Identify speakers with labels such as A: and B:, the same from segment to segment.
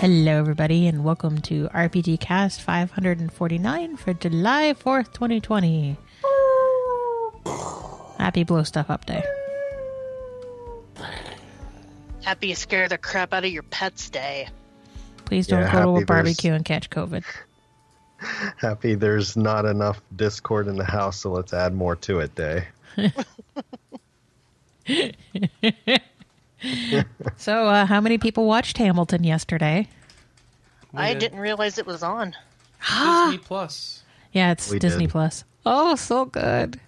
A: Hello, everybody, and welcome to RPG Cast 549 for July 4th, 2020. Happy Blow Stuff Up Day.
B: Happy scare the crap out of your pets day.
A: Please don't
C: Yeah,
A: go to a
C: there's-
A: barbecue and catch COVID.
C: Happy there's not enough Discord in the house, so let's add more to it, Day.
A: So, uh, how many people watched Hamilton yesterday?
B: I
D: did.
B: didn't realize it was on.
D: Disney Plus.
A: Yeah, it's
C: We
A: Disney
C: did.
A: Plus. Oh, so good.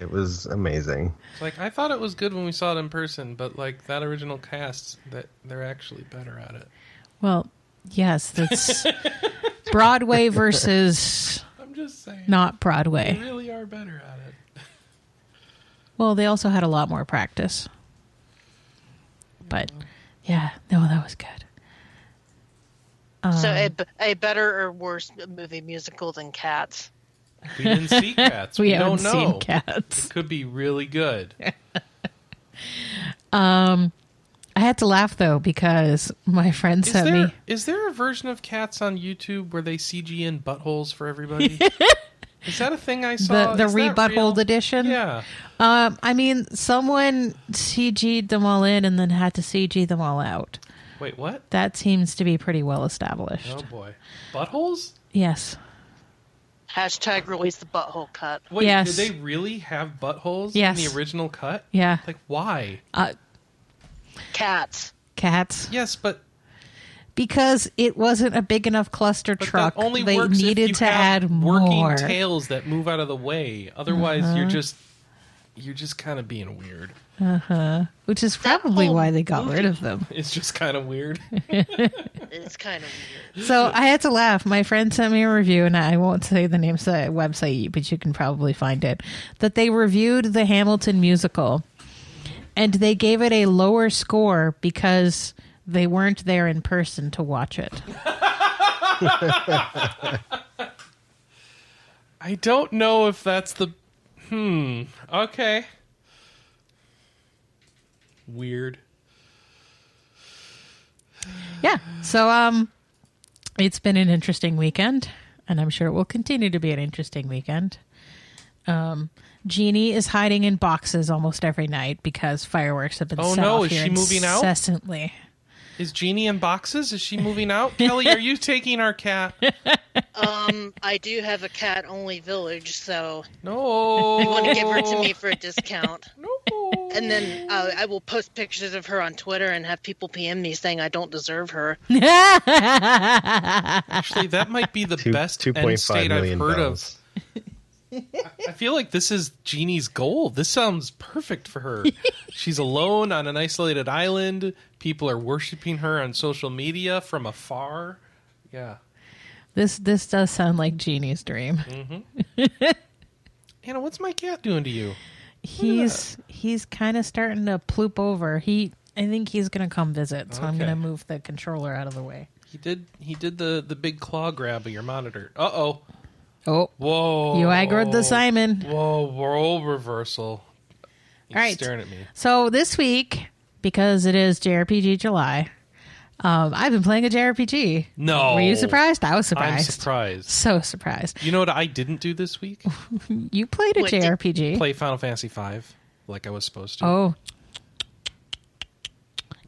C: It was amazing.
D: Like I thought it was good when we saw it in person, but like that original cast, that they're actually better at it.
A: Well, yes, that's Broadway versus
D: I'm just saying.
A: not
D: They
A: Broadway.
D: really are better at it.
A: Well, they also had a lot more practice. But yeah, no, that was good.
B: so
A: a,
B: a, b- a better or worse movie musical than Cats.
D: We didn't see cats.
A: we
D: We,
A: haven't
D: don't know.
A: seen cats.
D: It could be really good.
A: Um, I had to laugh though because my friend
D: Is
A: sent
D: there
A: me.
D: is there a version of cats on YouTube where they CG in buttholes for everybody? is that a thing I
A: The
D: saw?
A: the
D: Is that
A: rebutthole edition.
D: Yeah.
A: Um, I mean, someone CG'd them all in and then had to CG them all out.
D: Wait, what?
A: That seems to be pretty well established.
D: Oh boy, buttholes.
A: Yes.
B: Hashtag release the butthole cut.
D: Wait,
A: Yes.
D: did they really have buttholes
A: Yes.
D: in the original cut?
A: Yeah.
D: Like why?
A: Uh,
B: Cats.
A: cats.
D: Yes, but
A: Because it wasn't a big enough cluster
D: but
A: truck.
D: that only
A: they
D: works
A: needed
D: if you
A: to
D: have
A: add
D: working
A: more.
D: tails that move out of the way. Otherwise,
A: Uh-huh.
D: you're just you're just kind of being weird. Uh huh.
A: Which is probably why they got rid of them.
D: It's just kind of weird.
B: It's kind of weird.
A: So I had to laugh. My friend sent me a review, and I won't say the name of the website, but you can probably find it. That they reviewed the Hamilton musical, and they gave it a lower score because they weren't there in person to watch it.
D: I don't know if that's the hmm. Okay. Weird.
A: Yeah. So um, it's been an interesting weekend, and I'm sure it will continue to be an interesting weekend. Um, Jeannie is hiding in boxes almost every night because fireworks have been
D: Oh,
A: set
D: no,
A: off
D: is
A: here
D: she moving out?
A: incessantly.
D: Is Jeannie in boxes? Is she moving out? Kelly, are you taking our cat?
B: Um, I do have a cat only village, so
D: No.
B: you want to give her to me for a discount.
D: No.
B: And then uh, I will post pictures of her on Twitter and have people PM me saying I don't deserve her.
D: Actually, that might be the
C: Two,
D: best
C: two
D: end state
C: five
D: I've heard
C: pounds.
D: of. I feel like this is Jeannie's goal. This sounds perfect for her. She's alone on an isolated island. People are worshiping her on social media from afar. Yeah.
A: This this does sound like Jeannie's dream. Mm-hmm.
D: Anna, what's my cat doing to you?
A: He's he's kind of starting to ploop over. He I think he's gonna come visit, so I'm
D: Okay.
A: gonna move the controller out of the way.
D: He did he did the the big claw grab of your monitor. Uh-oh.
A: Oh, Oh,
D: whoa.
A: you aggroed the Simon.
D: Whoa, role reversal. He's
A: All right.
D: staring at me.
A: So this week, because it is JRPG July, um, I've been playing a JRPG.
D: No.
A: Were you surprised? I was surprised.
D: I'm
A: surprised. So surprised.
D: You know what I didn't do this week?
A: You played a
B: What
A: JRPG.
D: Play Final Fantasy V like I was supposed to.
A: oh.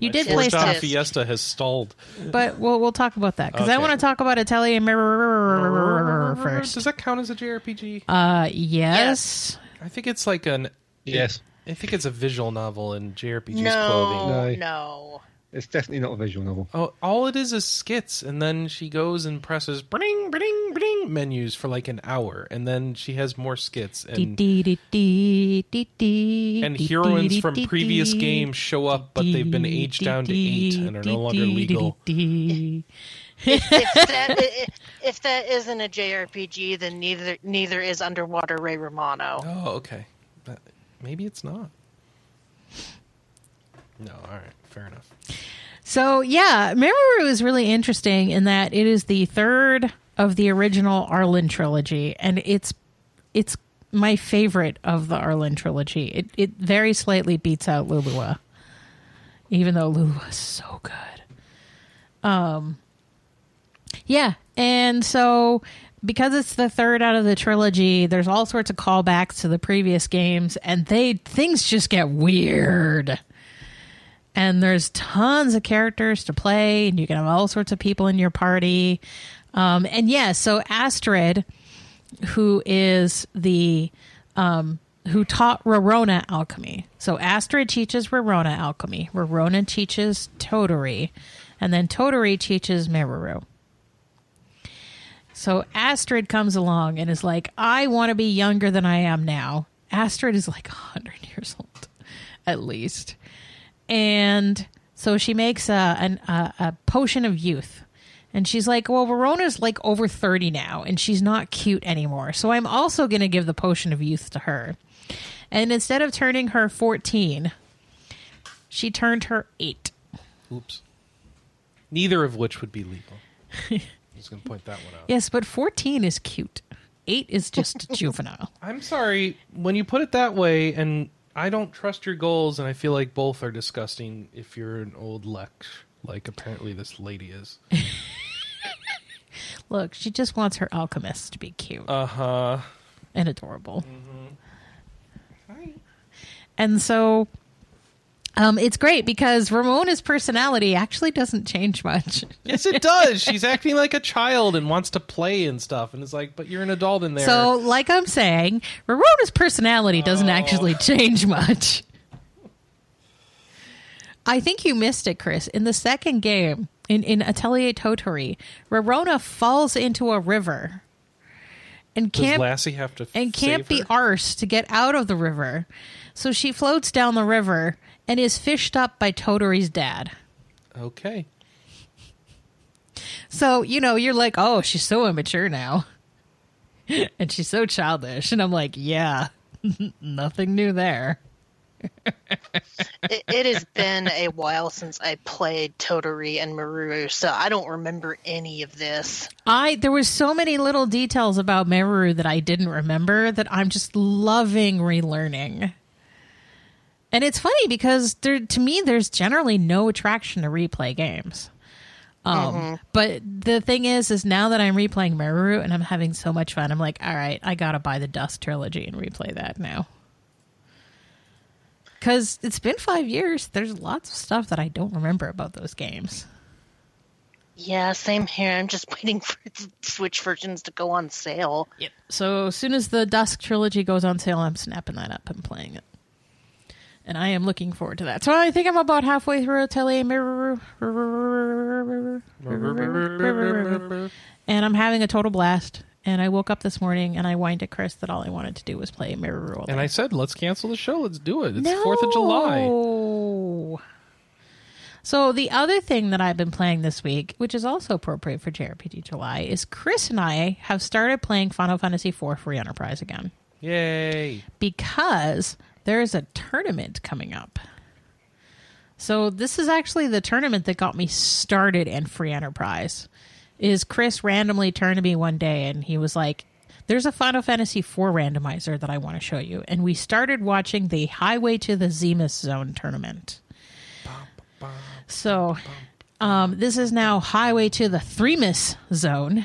A: You did
B: Yes,
A: play
B: yes.
D: Ford
A: stuff,
B: Yes.
D: Fiesta has stalled.
A: but we'll we'll talk about that because I
D: Okay.
A: want to talk about Atelier Meruru first.
D: Does that count as a JRPG?
A: Uh, yes.
D: I think it's like an.
E: Yes,
D: I think it's a visual novel in JRPG's
B: No,
D: clothing.
E: No.
B: no.
E: It's definitely not a visual novel.
D: Oh, all it is is skits, and then she goes and presses bring, bring, bring menus for like an hour, and then she has more skits, and and
A: and
D: heroines from previous games show up, but they've been aged down to eight and are no longer legal.
B: if, if that, if that isn't a JRPG, then neither neither is Underwater Ray Romano.
D: Oh, okay. But maybe it's not. No, all right, fair enough.
A: So yeah, Meruru is really interesting in that it is the third of the original Arland trilogy, and it's it's my favorite of the Arland trilogy. It it very slightly beats out Lulua, even though Lulua is so good. Um, yeah, and so because it's the third out of the trilogy, there's all sorts of callbacks to the previous games, and they things just get weird. And there's tons of characters to play, and you can have all sorts of people in your party. Um, and yeah, so Astrid, who is the um, who taught Rorona alchemy. So Astrid teaches Rorona alchemy. Rorona teaches Totori, and then Totori teaches Meruru. So Astrid comes along and is like, I want to be younger than I am now. Astrid is like 100 years old, at least. And so she makes a, an, a, a potion of youth. And she's like, Well, Rorona's like over 30 now, and she's not cute anymore. So I'm also going to give the potion of youth to her. And instead of turning her 14, she turned her 8.
D: Oops. Neither of which would be legal. I was going to point that one out.
A: Yes, but 14 is cute. 8 is just juvenile.
D: I'm sorry when you put it that way, and I don't trust your goals, and I feel like both are disgusting. If you're an old lech, like apparently this lady is.
A: Look, she just wants her alchemist to be cute
D: Uh huh.
A: and adorable. And so um, it's great because Rorona's personality actually doesn't change much.
D: Yes, it does. She's acting like a child and wants to play and stuff, and it's like, but you're an adult in there.
A: So, like I'm saying, Rorona's personality doesn't
D: Oh.
A: actually change much. I think you missed it, Chris. In the second game, in, in Atelier Totori, Rorona falls into a river and can't
D: Lassie have to
A: and can't
D: save
A: be arsed to get out of the river. So she floats down the river and is fished up by Totori's dad.
D: Okay.
A: So, you know, you're like, oh, she's so immature now. and she's so childish. And I'm like, yeah, nothing new there.
B: it, it has been a while since I played Totori and Maru, so I don't remember any of this.
A: I there was so many little details about Meru that I didn't remember that I'm just loving relearning. And it's funny because there to me there's generally no attraction to replay games. Um but the thing is is now that I'm replaying Meru and I'm having so much fun, I'm like, all right, I gotta buy the Dusk trilogy and replay that now. Cause it's been five years. There's lots of stuff that I don't remember about those games.
B: Yeah, same here. I'm just waiting for the Switch versions to go on sale.
A: Yep. So as soon as the Dusk trilogy goes on sale, I'm snapping that up and playing it. And I am looking forward to that. So I think I'm about halfway through Atelier Meruru. And I'm having a total blast. And I woke up this morning and I whined at Chris that all I wanted to do was play Meruru
D: And. I said, let's cancel the show. Let's do it. It's Fourth of July.
A: So the other thing that I've been playing this week, which is also appropriate for JRPG July, is Chris and I have started playing Final Fantasy IV Free Enterprise again
D: Yay!
A: because there's a tournament coming up. So this is actually the tournament that got me started in Free Enterprise. Is Chris randomly turned to me one day and he was like, "There's a Final Fantasy IV randomizer that I want to show you." And we started watching the Highway to the Zemus Zone tournament. So um, this is now Highway to the Threemus Zone.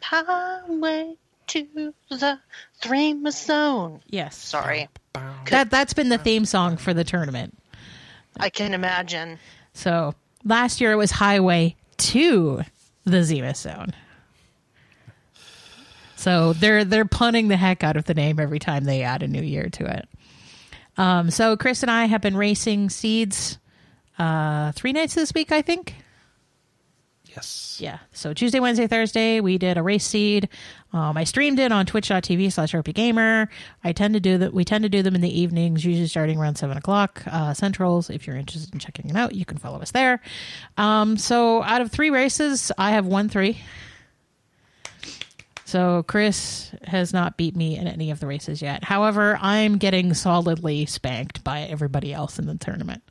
B: Highway to the Three Zone.
A: Yes,
B: Sorry,
A: that that's been the theme song for the tournament.
B: I can imagine.
A: So last year it was Highway to the Zemus Zone. So they're they're punning the heck out of the name every time they add a new year to it. Um, so Chris and I have been racing seeds uh, three nights this week, I think.
D: Yes.
A: Yeah. So Tuesday, Wednesday, Thursday, we did a race seed. Um, I streamed it on twitch.tv slash Gamer. I tend to do that. We tend to do them in the evenings, usually starting around seven o'clock uh, centrals. If you're interested in checking it out, you can follow us there. Um, so out of three races, I have won three. So Chris has not beat me in any of the races yet. However, I'm getting solidly spanked by everybody else in the tournament.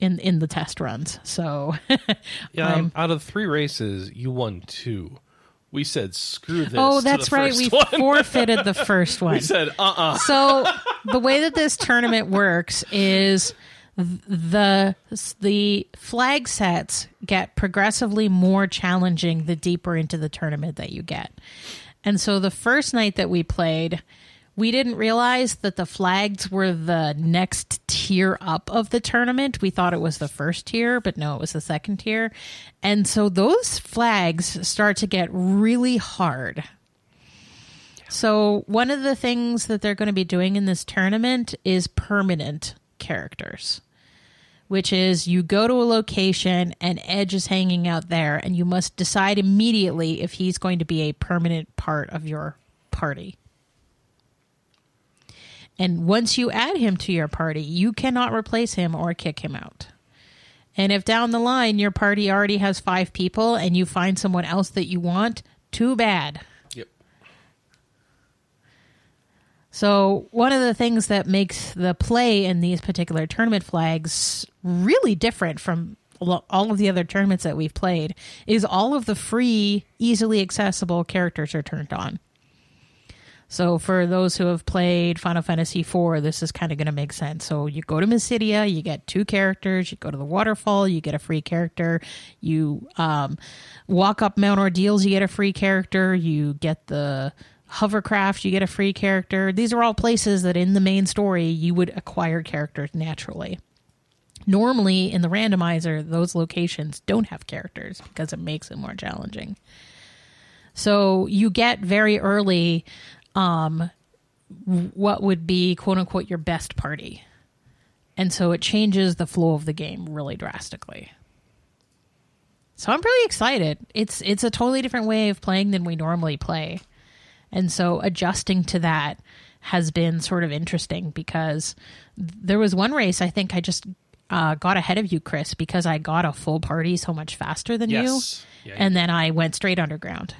A: In, in the test runs, so
D: Yeah. Um, out of three races, you won two. We said screw this.
A: oh, that's right. We
D: one.
A: forfeited the first one.
D: we said uh uh
A: so the way that this tournament works is the the flag sets get progressively more challenging the deeper into the tournament that you get. And so the first night that we played, we didn't realize that the flags were the next tier up of the tournament. We thought it was the first tier, but no, it was the second tier. And so those flags start to get really hard. So, one of the things that they're going to be doing in this tournament is permanent characters, which is you go to a location and Edge is hanging out there, and you must decide immediately if he's going to be a permanent part of your party. And once you add him to your party, you cannot replace him or kick him out. And if down the line your party already has five people and you find someone else that you want, too bad.
D: Yep.
A: So, one of the things that makes the play in these particular tournament flags really different from all of the other tournaments that we've played is all of the free, easily accessible characters are turned on. So, for those who have played Final Fantasy IV, this is kind of going to make sense. So, you go to Mysidia, you get two characters. You go to the waterfall, you get a free character. You um, walk up Mount Ordeals, you get a free character. You get the hovercraft, you get a free character. These are all places that in the main story you would acquire characters naturally. Normally, in the randomizer, those locations don't have characters because it makes it more challenging. So you get very early um, what would be quote unquote your best party. And so it changes the flow of the game really drastically. So I'm really excited. It's it's a totally different way of playing than we normally play. And so adjusting to that has been sort of interesting because there was one race I think I just uh, got ahead of you, Chris, because I got a full party so much faster than
D: Yes.
A: you.
D: Yeah, you
A: and then I went straight underground.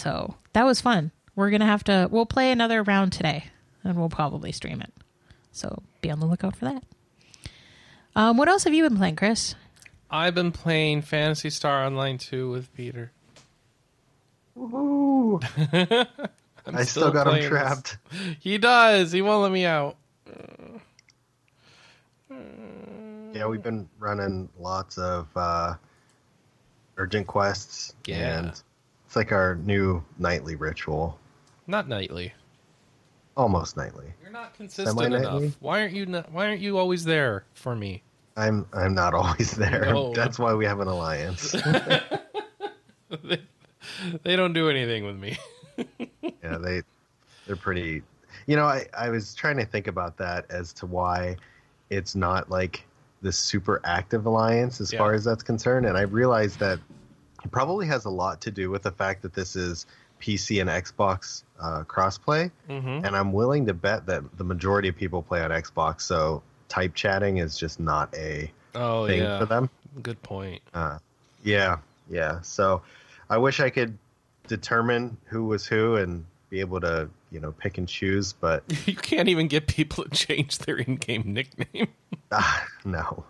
A: So that was fun. We're going to have to, we'll play another round today and we'll probably stream it. So be on the lookout for that. Um, what else have you been playing, Chris?
D: I've been playing Phantasy Star Online 2 with Peter.
C: Woohoo!
D: I'm
C: I still got him
D: playing this.
C: trapped.
D: He does. He won't let me out.
C: Yeah, we've been running lots of uh, urgent quests,
D: Yeah.
C: and it's like our new nightly ritual,
D: Not nightly.
C: almost nightly.
D: You're not consistent
C: Semi-nightly?
D: enough. Why aren't you? Not, why aren't you always there for me?
C: I'm I'm not always there.
D: No.
C: That's why we have an alliance.
D: they, they don't do anything with me.
C: yeah, they they're pretty. You know, I I was trying to think about that as to why it's not like the super active alliance as
D: Yeah.
C: far as that's concerned, and I realized that probably has a lot to do with the fact that this is PC and Xbox uh, crossplay,
D: hmm
C: and I'm willing to bet that the majority of people play on Xbox, so type chatting is just not a
D: Oh
C: thing
D: yeah.
C: for them.
D: Good point.
C: Uh, yeah, yeah. So I wish I could determine who was who and be able to, you know, pick and choose, but
D: You can't even get people to change their in-game nickname.
C: ah, no,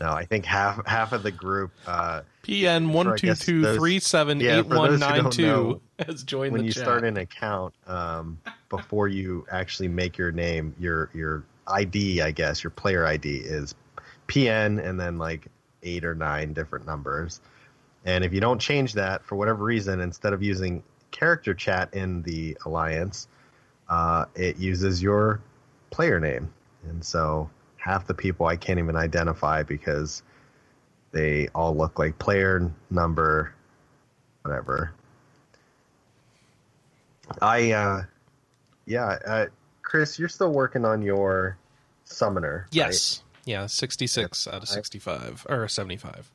C: no. I think half half of the group, uh,
D: PN one two two three seven eight one nine two has joined
C: when
D: the
C: you
D: chat.
C: start an account, um, before you actually make your name, your your ID, I guess, your player ID is PN, and then like eight or nine different numbers. And if you don't change that for whatever reason, instead of using character chat in the alliance, uh, it uses your player name. And so half the people I can't even identify because they all look like player number, whatever. I, uh, yeah, uh, Chris, you're still working on your summoner. right?
D: Yes. Yeah, 66 out of
C: I-
D: 65 or 75.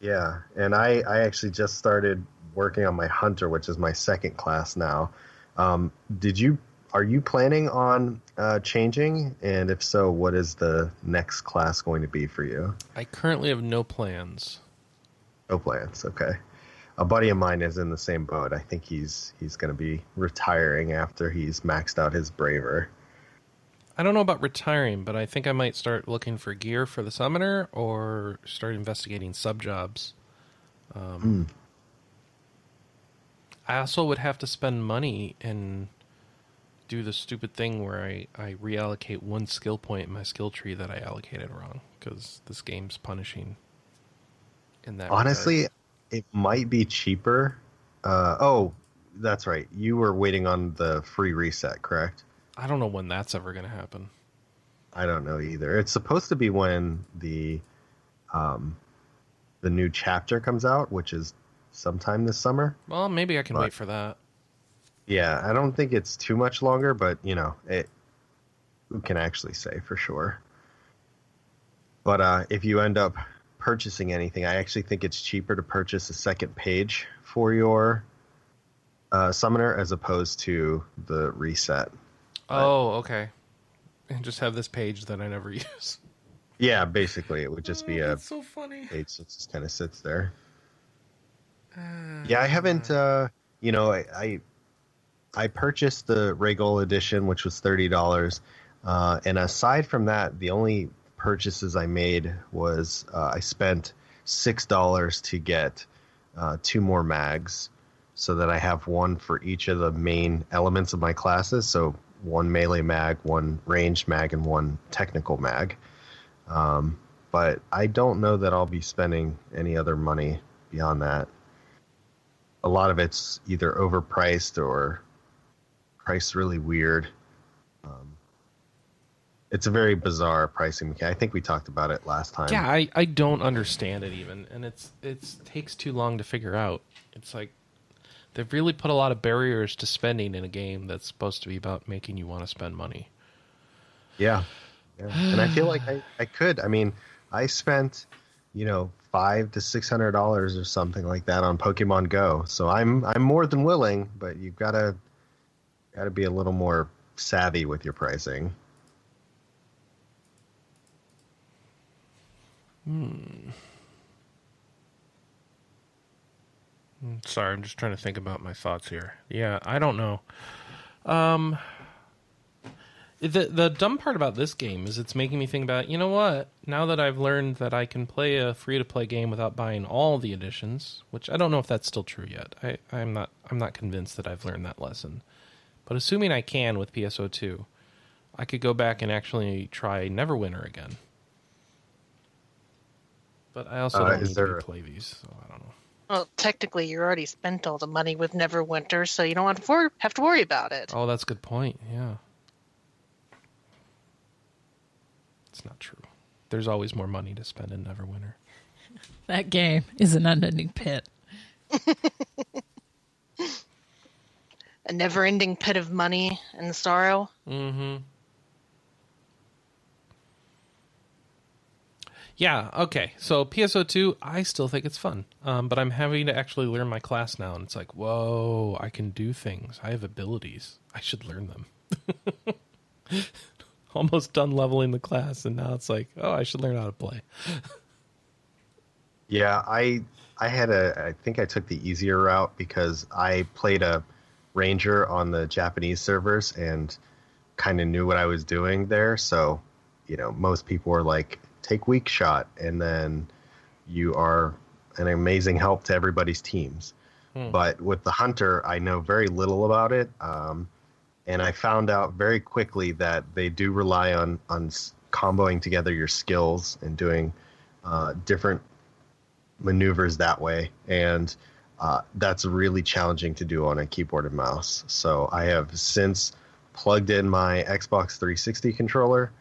C: Yeah, and I I actually just started working on my hunter, which is my second class now. Um, did you are you planning on uh, changing? And if so, what is the next class going to be for you?
D: I currently have no plans.
C: No plans. Okay. A buddy of mine is in the same boat. I think he's he's going to be retiring after he's maxed out his braver.
D: I don't know about retiring, but I think I might start looking for gear for the summoner or start investigating sub jobs. Um, I also would have to spend money and do the stupid thing where I, I reallocate one skill point in my skill tree that I allocated wrong because this game's punishing. In that
C: Honestly,
D: regard.
C: it might be cheaper. Uh, oh, that's right. You were waiting on the free reset, correct?
D: I don't know when that's ever going to happen.
C: I don't know either. It's supposed to be when the um, the new chapter comes out, which is sometime this summer.
D: Well, maybe I can
C: But-
D: wait for that.
C: Yeah, I don't think it's too much longer, but you know, it who can actually say for sure. But uh, if you end up purchasing anything, I actually think it's cheaper to purchase a second page for your uh, summoner as opposed to the reset.
D: Oh, okay. And just have this page that I never use.
C: Yeah, basically, it would just be
D: Oh,
C: a
D: that's so funny.
C: page that just kind of sits there. Yeah, I haven't. Uh, you know, I, I I purchased the Regal edition, which was thirty dollars, uh, and aside from that, the only purchases I made was uh, I spent six dollars to get uh, two more mags, so that I have one for each of the main elements of my classes. So one melee mag, one ranged mag, and one technical mag. Um, but I don't know that I'll be spending any other money beyond that. A lot of it's either overpriced or priced really weird. Um, it's a very bizarre pricing mechanic. I think we talked about it last time.
D: Yeah, I, I don't understand it even, and it's it's takes too long to figure out. It's like they've really put a lot of barriers to spending in a game that's supposed to be about making you want to spend money.
C: Yeah. yeah. And I feel like I, I could. I mean, I spent, you know, five to six hundred dollars or something like that on Pokemon Go. So I'm I'm more than willing, but you've gotta gotta be a little more savvy with your pricing.
D: Sorry, I'm just trying to think about my thoughts here. Yeah, I don't know. Um, the the dumb part about this game is it's making me think about you know what? Now that I've learned that I can play a free to play game without buying all the editions, which I don't know if that's still true yet. I I'm not I'm not convinced that I've learned that lesson. But assuming I can with PSO2, I could go back and actually try Neverwinter again. But I also
C: Uh,
D: don't
C: is
D: need
C: there
D: to play these, so I don't know.
B: Well, technically, you already spent all the money with Neverwinter, so you don't have to have to worry about it.
D: Oh, that's a good point. Yeah. It's not true. There's always more money to spend in Neverwinter.
A: That game is an unending pit.
B: A never-ending pit of money and sorrow.
D: Mm-hmm. Yeah, okay. So PSO2, I still think it's fun. Um, but I'm having to actually learn my class now, and it's like, whoa, I can do things. I have abilities. I should learn them. Almost done leveling the class, and now it's like, oh, I should learn how to play.
C: Yeah, I I had a I think I took the easier route because I played a ranger on the Japanese servers and kind of knew what I was doing there. So, you know, most people were like, take weak shot, and then you are an amazing help to everybody's teams. But with the hunter, I know very little about it, um, and I found out very quickly that they do rely on on comboing together your skills and doing uh, different maneuvers that way, and uh, that's really challenging to do on a keyboard and mouse. So I have since plugged in my Xbox 360 controller,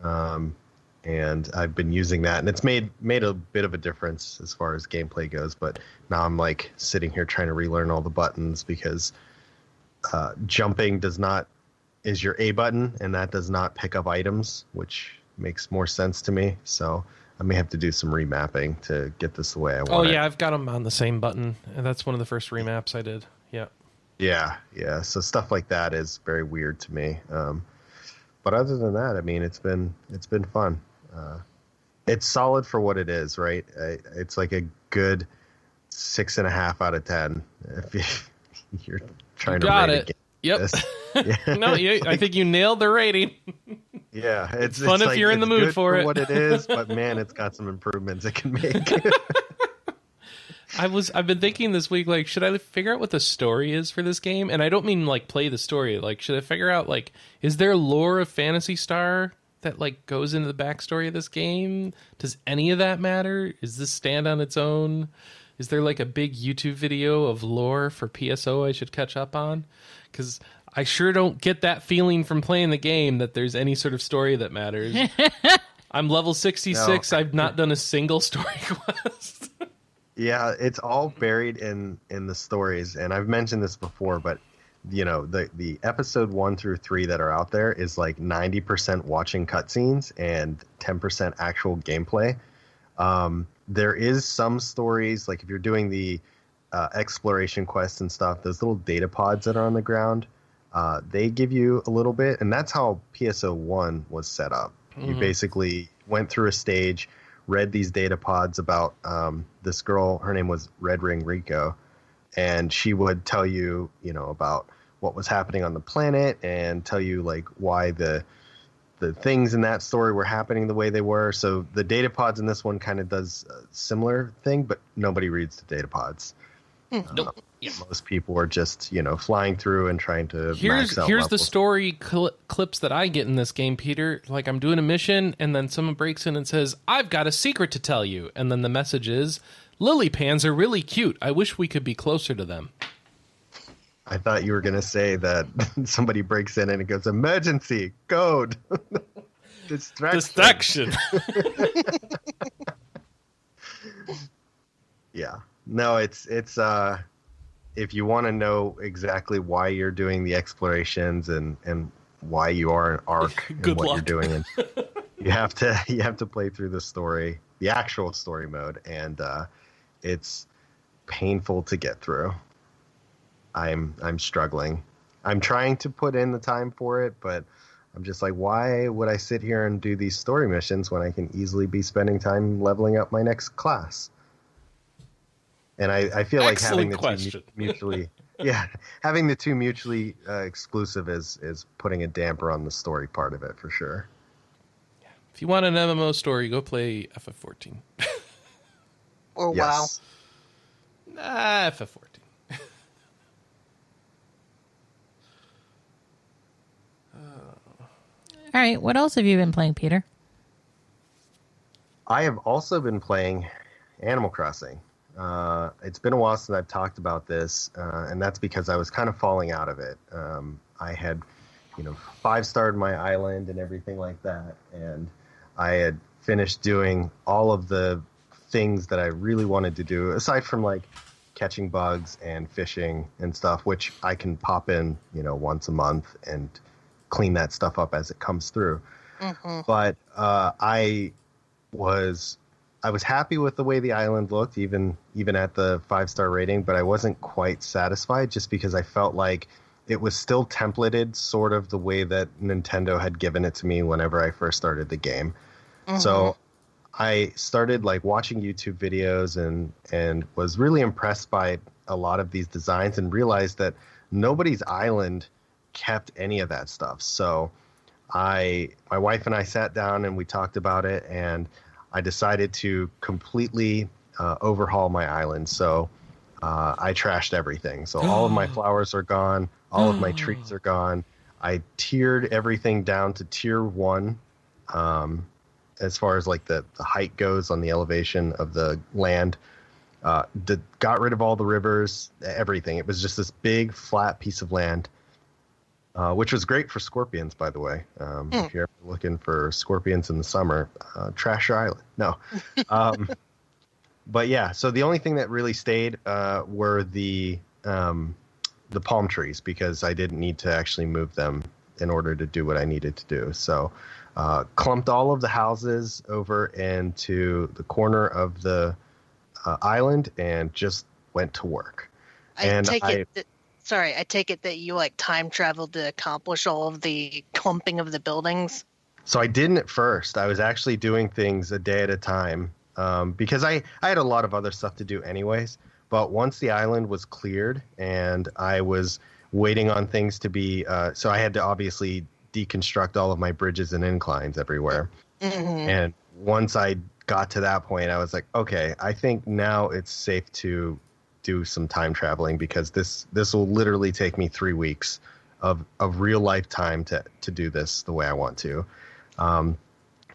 C: um, and I've been using that, and it's made made a bit of a difference as far as gameplay goes. But now I'm like sitting here trying to relearn all the buttons because uh, jumping does not is your A button, and that does not pick up items, which makes more sense to me. So I may have to do some remapping to get this the way I want.
D: Oh,
C: it.
D: yeah, I've got them on the same button. And that's one of the first remaps I did. Yeah.
C: Yeah, yeah. So stuff like that is very weird to me. Um, but other than that, I mean, it's been it's been fun. Uh, it's solid for what it is, right? I, it's like a good six and a half out of ten. If you- you're trying to
D: got
C: rate a
D: it. Yep.
C: Yeah.
D: no, you, I think you nailed the rating.
C: Yeah, it's,
D: fun
C: it's
D: if
C: like,
D: you're in the mood for it.
C: what it is, but man, it's got some improvements it can make.
D: I was I've been thinking this week like should I figure out what the story is for this game? And I don't mean like play the story. Like should I figure out like is there lore of Phantasy Star that like goes into the backstory of this game? Does any of that matter? Is this stand on its own? Is there like a big YouTube video of lore for PSO I should catch up on? Cuz I sure don't get that feeling from playing the game that there's any sort of story that matters. I'm level 66.
C: No.
D: I've not done a single story quest.
C: Yeah, it's all buried in in the stories, and I've mentioned this before, but you know the the episode one through three that are out there is like ninety percent watching cutscenes and ten percent actual gameplay. Um, there is some stories like if you're doing the uh, exploration quests and stuff, those little data pods that are on the ground, uh, they give you a little bit, and that's how PSO one was set up. You basically went through a stage, read these data pods about um, this girl. Her name was Red Ring Rico, and she would tell you, you know, about what was happening on the planet and tell you like why the the things in that story were happening the way they were. So the data pods in this one kind of does a similar thing, but nobody reads the data pods.
D: Nope.
C: Most people are just you know flying through and trying to
D: Here's here's the story cl- clips that I get in this game, Peter. Like I'm doing a mission, and then someone breaks in and says, "I've got a secret to tell you," and then the message is, "Lillipans are really cute. I wish we could be closer to them."
C: I thought you were going to say that somebody breaks in and it goes emergency code distraction.
D: Distraction.
C: Yeah. No, it's it's uh if you want to know exactly why you're doing the explorations and and why you are an arc and what
D: luck.
C: you're doing and you have to you have to play through the story, the actual story mode and uh it's painful to get through. I'm I'm struggling. I'm trying to put in the time for it, but I'm just like, why would I sit here and do these story missions when I can easily be spending time leveling up my next class? And I, I feel like having the
D: question.
C: two mutually, yeah, having the two mutually uh, exclusive is is putting a damper on the story part of it for sure.
D: if you want an MMO story, go play FF14.
B: Or wow.
C: Yes.
D: Nah, FF14.
A: All right, what else have you been playing, Peter?
C: I have also been playing Animal Crossing. Uh, it's been a while since I've talked about this, uh, and that's because I was kind of falling out of it. Um, I had, you know, five starred my island and everything like that, and I had finished doing all of the things that I really wanted to do, aside from like catching bugs and fishing and stuff, which I can pop in, you know, once a month and clean that stuff up as it comes through. But uh, I was I was happy with the way the island looked, even even at the five star rating, but I wasn't quite satisfied just because I felt like it was still templated sort of the way that Nintendo had given it to me whenever I first started the game. So mm-hmm. I started like watching YouTube videos and and was really impressed by a lot of these designs and realized that nobody's island kept any of that stuff. So I my wife and I sat down and we talked about it and I decided to completely uh, overhaul my island. So uh, I trashed everything. So all of my flowers are gone. All of my trees are gone. I tiered everything down to tier one, um, as far as like the, the height goes on the elevation of the land. Uh, d- got rid of all the rivers, everything. It was just this big flat piece of land, uh, which was great for scorpions, by the way. Um, If you're ever looking for scorpions in the summer, uh, trash your island. No. Um, but yeah, so the only thing that really stayed uh, were the um, the palm trees because I didn't need to actually move them in order to do what I needed to do. So uh, clumped all of the houses over into the corner of the uh, island and just went to work.
B: I
C: And
B: take
C: I-
B: it that sorry, I take it that you like time traveled to accomplish all of the clumping of the buildings.
C: So I didn't at first. I was actually doing things a day at a time um, because I, I had a lot of other stuff to do anyways. But once the island was cleared and I was waiting on things to be, uh, so I had to obviously deconstruct all of my bridges and inclines everywhere. And once I got to that point, I was like, okay, I think now it's safe to do some time traveling because this this will literally take me three weeks of of real life time to to do this the way I want to. Um,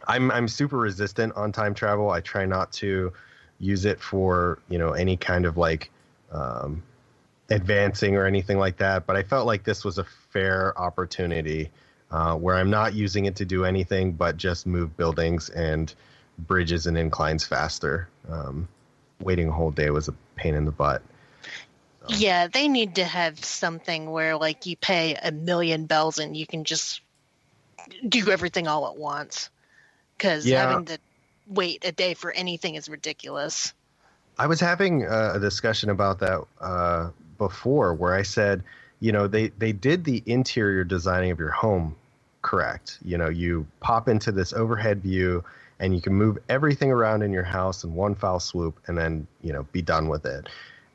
C: I'm I'm super resistant on time travel. I try not to use it for you know any kind of like um, advancing or anything like that. But I felt like this was a fair opportunity uh, where I'm not using it to do anything but just move buildings and bridges and inclines faster. Um, waiting a whole day was a pain in the butt.
B: Yeah, they need to have something where like you pay a million bells and you can just do everything all at once. Because
C: Yeah.
B: having to wait a day for anything is ridiculous.
C: I was having uh, a discussion about that uh, before, where I said, you know, they they did the interior designing of your home correct. You know, you pop into this overhead view, and you can move everything around in your house in one foul swoop, and then you know be done with it.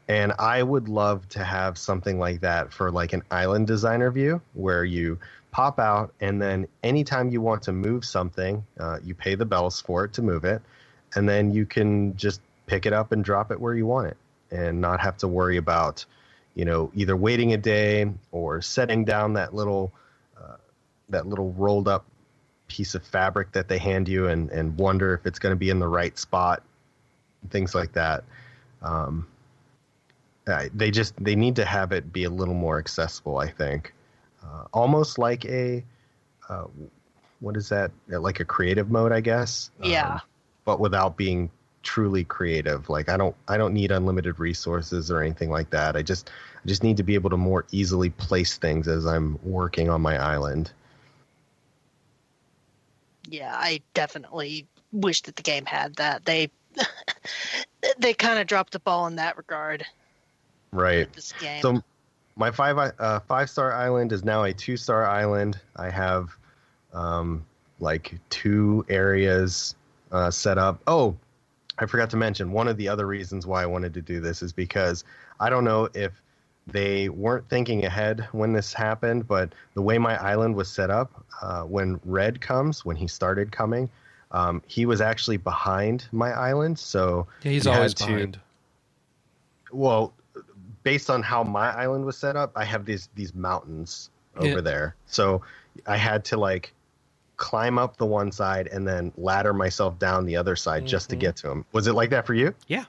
C: And I would love to have something like that for like an island designer view, where you pop out, and then anytime you want to move something, uh, you pay the bells for it to move it, and then you can just pick it up and drop it where you want it and not have to worry about you know either waiting a day or setting down that little uh, that little rolled up piece of fabric that they hand you and and wonder if it's going to be in the right spot things like that. Um, they just they need to have it be a little more accessible i think. Uh, almost like a uh, what is that? Like a creative mode i guess?
B: Yeah.
C: Um, but without being truly creative. Like i don't i don't need unlimited resources or anything like that. I just i just need to be able to more easily place things as i'm working on my island
B: Yeah, I definitely wish that the game had that. They they kind of dropped the ball in that regard
C: right
B: this game.
C: so my five uh, five star island is now a two star island i have um like two areas uh, set up oh i forgot to mention one of the other reasons why i wanted to do this is because i don't know if they weren't thinking ahead when this happened but the way my island was set up uh, when red comes when he started coming um, he was actually behind my island so
D: Yeah, he's
C: you had
D: always
C: to-
D: behind.
C: well based on how my island was set up i have these these mountains over
D: Yeah.
C: there so i had to like climb up the one side and then ladder myself down the other side just to
D: Mhm.
C: get to him was it like that for you
D: Yeah.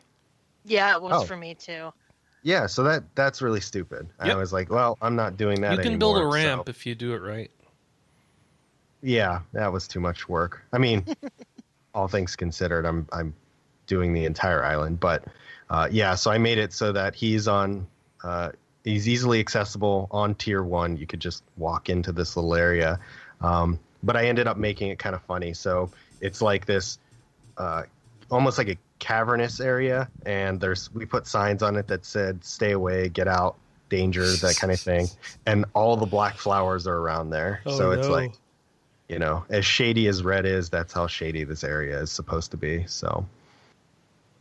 B: yeah, it was
C: Oh.
B: for me too.
C: Yeah so that that's really stupid. I was like well i'm not doing that
D: You can build a
C: anymore, so-
D: ramp if you do it right.
C: yeah that was too much work. I mean all things considered i'm i'm doing the entire island but uh, yeah so i made it so that he's on uh, he's easily accessible on tier one. You could just walk into this little area. Um, but i ended up making it kind of funny. So it's like this uh, almost like a cavernous area and there's we put signs on it that said stay away get out danger that kind of thing. And all the black flowers are around there.
D: Oh,
C: so it's
D: no.
C: like you know as shady as red is that's how shady this area is supposed to be so.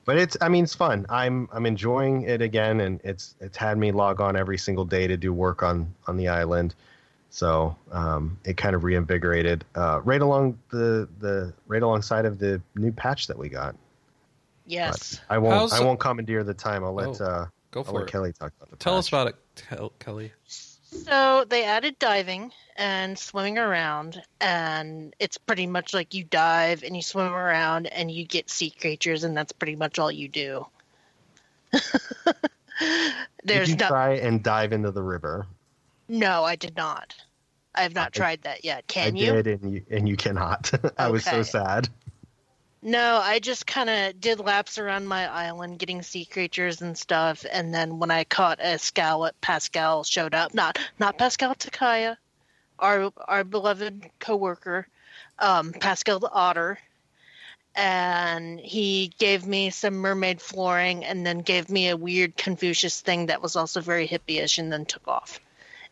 C: But it's i mean it's fun. I'm i'm enjoying it again and it's it's had me log on every single day to do work on on the island. So um, it kind of reinvigorated uh, right along the the right alongside of the new patch that we got
B: Yes.
C: i won't
D: How's-
C: i won't commandeer the time i'll let
D: Oh,
C: uh
D: Go
C: i'll
D: for
C: let
D: it.
C: kelly talk about the
D: Tell us about it, Kel- Kelly.
B: So they added diving and swimming around, and it's pretty much like you dive and you swim around and you get sea creatures, and that's pretty much all you do. There's
C: did you
B: no,
C: try and dive into the river
B: no, I did not. I have not
C: I-
B: tried that yet. Can
C: i
B: you?
C: did and you and you cannot i was so sad
B: No, I just kind of did laps around my island getting sea creatures and stuff, and then when I caught a scallop, Pascal showed up. Not not Pascal Takaya, our our beloved coworker, um, Pascal the otter, and he gave me some mermaid flooring, and then gave me a weird Confucius thing that was also very hippie-ish, and then took off.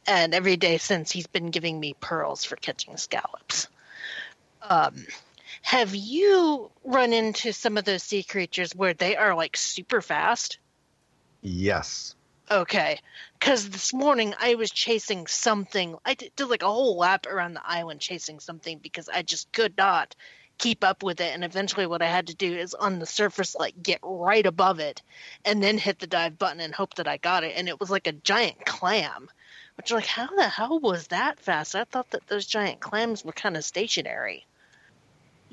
B: And every day since, he's been giving me pearls for catching scallops. Um, have you run into some of those sea creatures where they are like super fast?
C: yes
B: Okay, because this morning I was chasing something. I did, did like a whole lap around the island chasing something because I just could not keep up with it. And eventually, what I had to do is on the surface, like get right above it, and then hit the dive button and hope that I got it. And it was like a giant clam, which like how the hell was that fast? I thought that those giant clams were kind of stationary.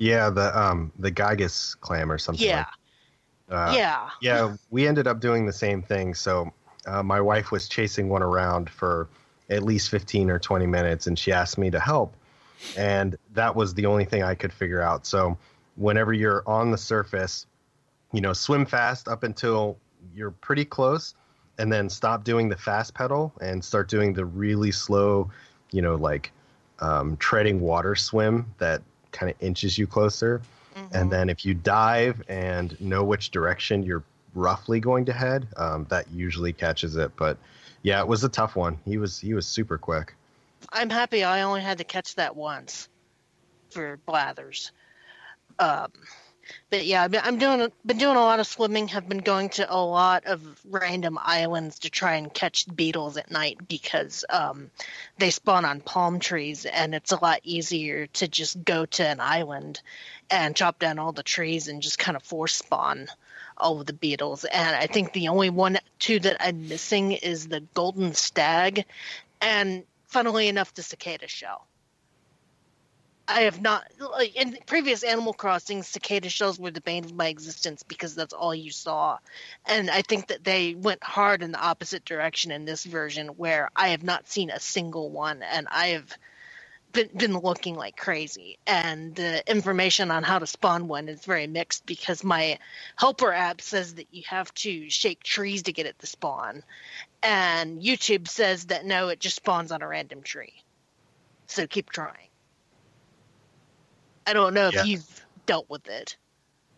C: Yeah, the um the Gigas clam or something.
B: Yeah,
C: like, uh,
B: yeah,
C: yeah. We ended up doing the same thing. So uh, my wife was chasing one around for at least fifteen or twenty minutes, and she asked me to help, and that was the only thing I could figure out. So whenever you're on the surface, you know, swim fast up until you're pretty close, and then stop doing the fast pedal and start doing the really slow, you know, like um, treading water swim that kind of inches you closer. And then if you dive and know which direction you're roughly going to head, um, that usually catches it. But yeah, it was a tough one. He was he was super quick.
B: I'm happy I only had to catch that once for blathers. Um, but yeah, I'm doing been doing a lot of swimming. Have been going to a lot of random islands to try and catch beetles at night because um, they spawn on palm trees, and it's a lot easier to just go to an island and chop down all the trees and just kind of force spawn all of the beetles. And I think the only one two that I'm missing is the golden stag, and funnily enough, the cicada shell. I have not like in previous Animal Crossing, cicada shells were the bane of my existence because that's all you saw, and I think that they went hard in the opposite direction in this version, where I have not seen a single one, and I have been, been looking like crazy. And the information on how to spawn one is very mixed because my helper app says that you have to shake trees to get it to spawn, and YouTube says that no, it just spawns on a random tree. So keep trying. I don't know if
C: Yeah.
B: you've dealt with it.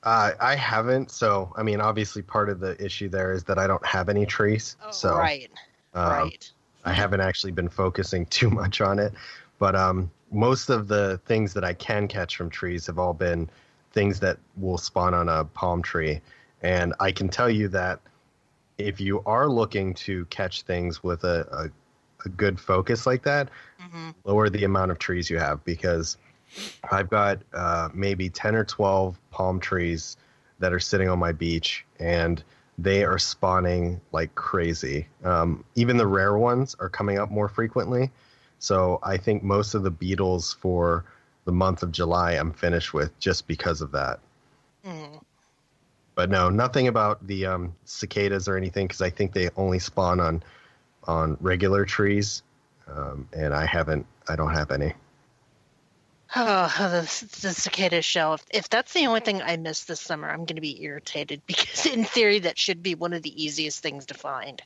C: Uh, I haven't. So I mean, obviously, part of the issue there is that I don't have any trees. so
B: Oh, right,
C: um,
B: right.
C: I haven't actually been focusing too much on it, but um, most of the things that I can catch from trees have all been things that will spawn on a palm tree, and I can tell you that if you are looking to catch things with a, a, a good focus like that,
B: hmm
C: lower the amount of trees you have because I've got uh, maybe 10 or 12 palm trees that are sitting on my beach and they are spawning like crazy. Um, even the rare ones are coming up more frequently. So I think most of the beetles for the month of July I'm finished with just because of that.
B: hmm
C: But no, nothing about the um, cicadas or anything because I think they only spawn on on regular trees, um, and I haven't. I don't have any.
B: Oh, the, the cicada shell. If, if that's the only thing I missed this summer, I'm going to be irritated because, in theory, that should be one of the easiest things to find.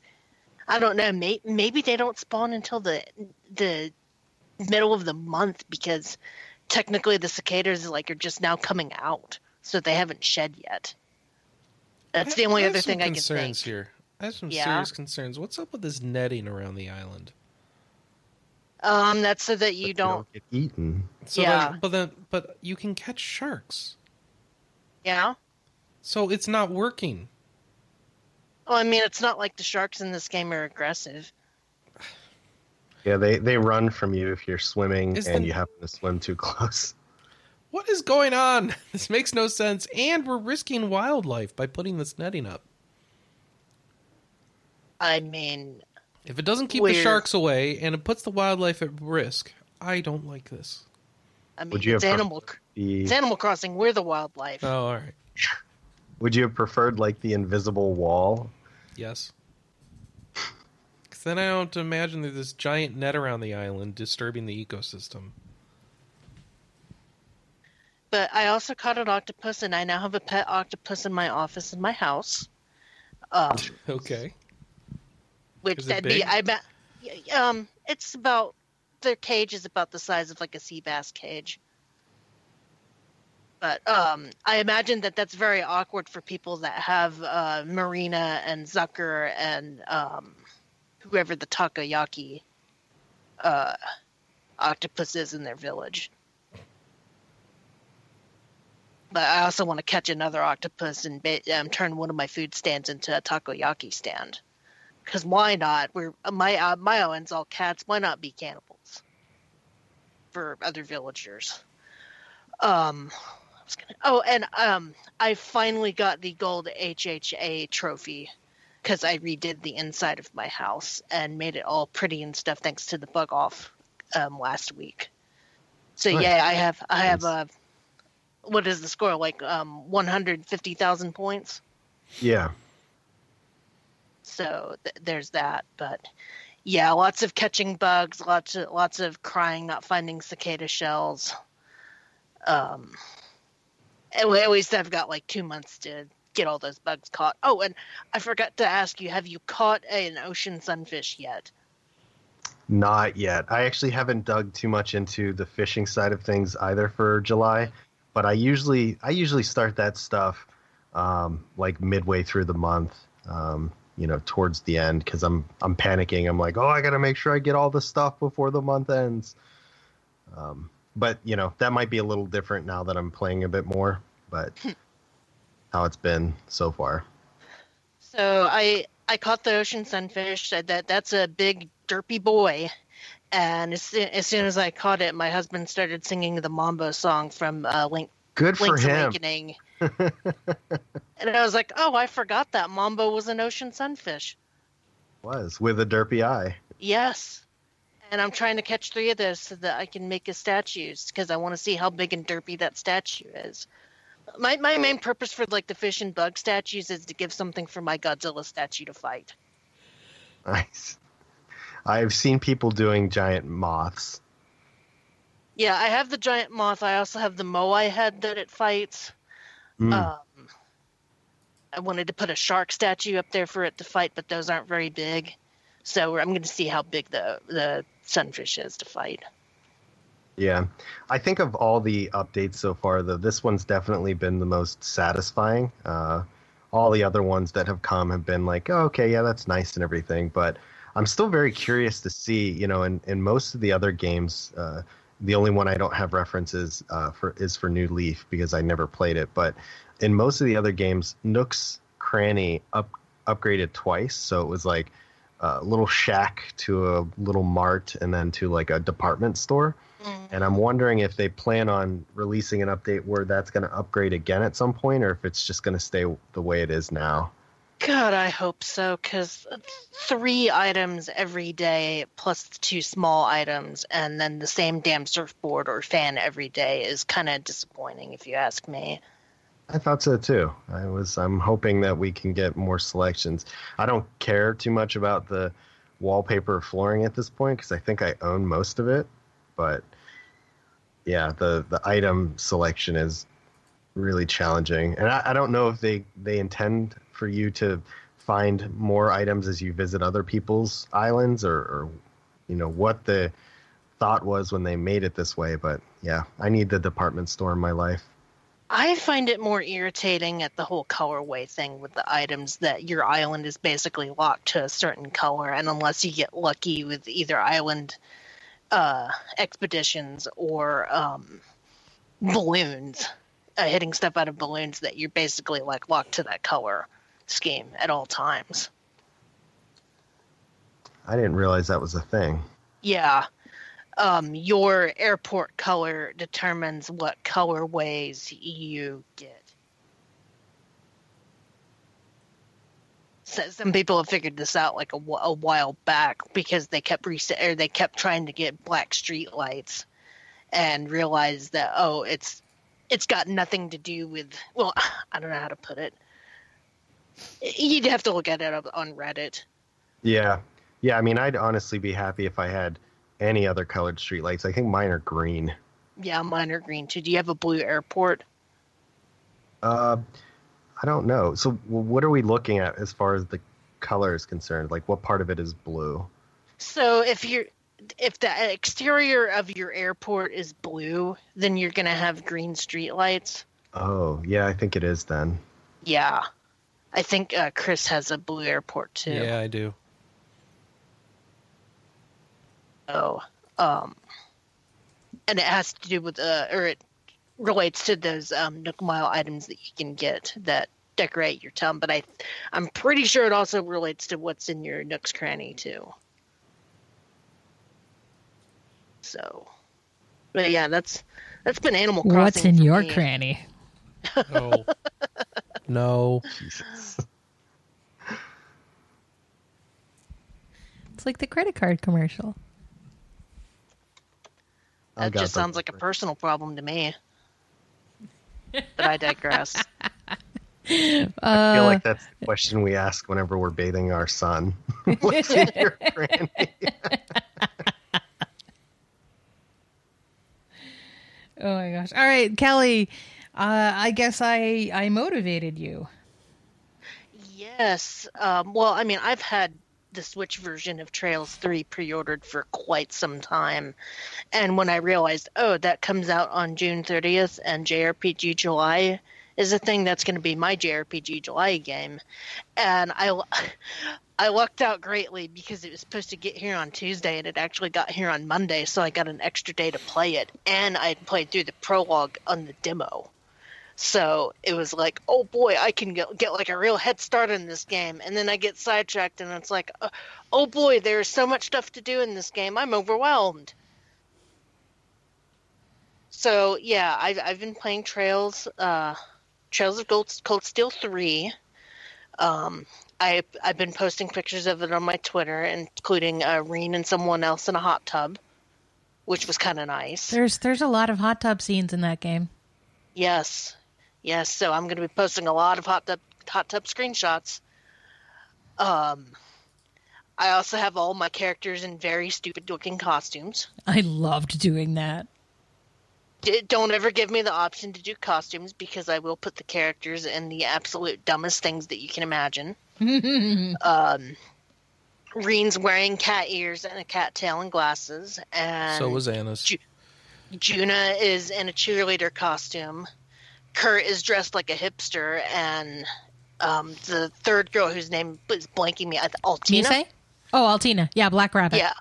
B: I don't know. May, maybe they don't spawn until the the middle of the month because technically the cicadas like are just now coming out, so they haven't shed yet. That's the only other thing I can
D: concerns here. I have some
B: Yeah?
D: serious concerns. What's up with this netting around the island?
B: Um, that's so that
C: But
B: you don't.
C: get eaten.
D: So
B: Yeah.
D: then, but then, but you can catch sharks.
B: Yeah.
D: So it's not working.
B: Well, I mean, it's not like the sharks in this game are aggressive.
C: Yeah, they, they run from you if you're swimming
D: Is
C: and
D: the-
C: you happen to swim too close.
D: What is going on? This makes no sense, and we're risking wildlife by putting this netting up.
B: I mean,
D: If it doesn't keep the sharks away and it puts the wildlife at risk, I don't like this.
B: I mean,
C: Would you
B: it's
C: have
B: animal.
C: The,
B: It's Animal Crossing. We're the wildlife.
D: Oh, all right.
C: would you have preferred like the invisible wall?
D: Yes. Because then I don't imagine there's this giant net around the island disturbing the ecosystem.
B: But I also caught an octopus, and I now have a pet octopus in my office in my house. Um,
D: Okay.
B: Which that'd
D: big?
B: be I bet. Um, it's about their cage is about the size of like a sea bass cage. But um, I imagine that that's very awkward for people that have uh, Marina and Zucker and um, whoever the takoyaki uh, octopus is in their village. But I also want to catch another octopus and ba- um, turn one of my food stands into a takoyaki stand. Because why not? We're my uh, my island's all cats. Why not be cannibals for other villagers? Um, I was gonna. Oh, and um, I finally got the gold HHA trophy because I redid the inside of my house and made it all pretty and stuff thanks to the bug off um, last week. So
C: Nice.
B: yeah, I have I have
C: Nice.
B: uh, what is the score like um one hundred fifty thousand points.
C: Yeah.
B: So th- there's that, but yeah, lots of catching bugs, lots of lots of crying, not finding cicada shells. Um, at least I've got like two months to get all those bugs caught. Oh, and I forgot to ask you: Have you caught an ocean sunfish yet?
C: Not yet. I actually haven't dug too much into the fishing side of things either for July, but I usually I usually start that stuff um, like midway through the month. Um, you know, towards the end because I'm I'm panicking. I'm like, oh, I got to make sure I get all the stuff before the month ends. Um, but you know, that might be a little different now that I'm playing a bit more. But how it's been so far.
B: So I I caught the ocean sunfish. Said that that's a big derpy boy. And as soon, as soon as I caught it, my husband started singing the Mambo song from uh, Link
C: Good for
B: Link's
C: him.
B: Awakening. and I was like, oh, I forgot that Mambo was an ocean sunfish.
C: Was with a derpy eye.
B: Yes. And I'm trying to catch three of those so that I can make a statues because I want to see how big and derpy that statue is. My my main purpose for like the fish and bug statues is to give something for my Godzilla statue to fight.
C: Nice. I've seen people doing giant moths.
B: Yeah, I have the giant moth. I also have the moai head that it fights.
C: Mm.
B: Um, I wanted to put a shark statue up there for it to fight, but those aren't very big. So I'm going to see how big the the sunfish is to fight.
C: Yeah. I think of all the updates so far, though, this one's definitely been the most satisfying. Uh, all the other ones that have come have been like, oh, okay, yeah, that's nice and everything. But I'm still very curious to see, you know, in, in most of the other games, uh, the only one I don't have references uh, for is for New Leaf because I never played it. But in most of the other games, Nook's Cranny up, upgraded twice. So it was like a little shack to a little mart and then to like a department store. And I'm wondering if they plan on releasing an update where that's going to upgrade again at some point, or if it's just going to stay the way it is now.
B: God, I hope so, because three items every day plus two small items, and then the same damn surfboard or fan every day is kind of disappointing, if you ask me.
C: I thought so too. I was. I'm hoping that we can get more selections. I don't care too much about the wallpaper flooring at this point because I think I own most of it. But yeah, the the item selection is really challenging, and I, I don't know if they they intend for you to find more items as you visit other people's islands, or, or you know what the thought was when they made it this way. But yeah, I need the department store in my life.
B: I find it more irritating at the whole colorway thing with the items that your island is basically locked to a certain color, and unless you get lucky with either island uh, expeditions or um, balloons, uh, hitting stuff out of balloons, that you're basically like locked to that color scheme at all times.
C: I didn't realize that was a thing.
B: Yeah. Um, your airport color determines what colorways you get. So some people have figured this out like a, a while back because they kept reset or they kept trying to get black street lights and realized that oh it's it's got nothing to do with well I don't know how to put it. You'd have to look at it up on Reddit.
C: Yeah. Yeah, I mean, I'd honestly be happy if I had any other colored streetlights. I think mine are green.
B: Yeah, mine are green too. Do you have a blue airport?
C: Uh, I don't know. So, what are we looking at as far as the color is concerned? Like, what part of it is blue?
B: So if you're if the exterior of your airport is blue, then you're gonna have green streetlights.
C: Oh, yeah, I think it is then.
B: Yeah, I think uh, Chris has a blue airport too.
D: Yeah, I do.
B: So, um, and it has to do with uh, or it relates to those um, Nook Mile items that you can get that decorate your town. But I, I'm pretty sure it also relates to what's in your Nook's cranny too. So, but yeah, that's that's been Animal Crossing.
A: What's in
B: for
A: your
B: me.
A: cranny?
D: No. no.
C: Jesus.
A: It's like the credit card commercial.
C: Oh,
B: That just sounds like a personal problem to me. But I digress.
C: I feel like that's the uh, question we ask whenever we're bathing our son. What's in your granny?
A: Oh my gosh! All right, Kelly. Uh, I guess I I motivated you.
B: Yes. Um, well, I mean, I've had the Switch version of Trails 3 pre ordered for quite some time. And when I realized, oh, that comes out on June 30th and JRPG July is a thing that's going to be my JRPG July game. And I, I lucked out greatly because it was supposed to get here on Tuesday and it actually got here on Monday. So I got an extra day to play it. And I played through the prologue on the demo. So it was like, oh boy, I can get, get like a real head start in this game. And then I get sidetracked and it's like, uh, oh boy, there's so much stuff to do in this game. I'm overwhelmed. So yeah, I've, I've been playing Trails, uh, Trails of Gold, Cold Steel 3. Um, I, I've been posting pictures of it on my Twitter, including uh, Rean and someone else in a hot tub, which was kind of nice.
A: There's there's a lot of hot tub scenes in that game.
B: Yes, yes. So I'm going to be posting a lot of hot tub hot tub screenshots. Um, I also have all my characters in very stupid looking costumes.
A: I loved doing that.
B: D- Don't ever give me the option to do costumes because I will put the characters in the absolute dumbest things that you can imagine. um, Rean's wearing cat ears and a cat tail and glasses, and
D: So was Anna's.
B: Ju- Juna is in a cheerleader costume. Kurt is dressed like a hipster, and um, the third girl whose name is blanking me, Altina.
A: Mise? Oh, Altina. Yeah, Black Rabbit.
B: Yeah,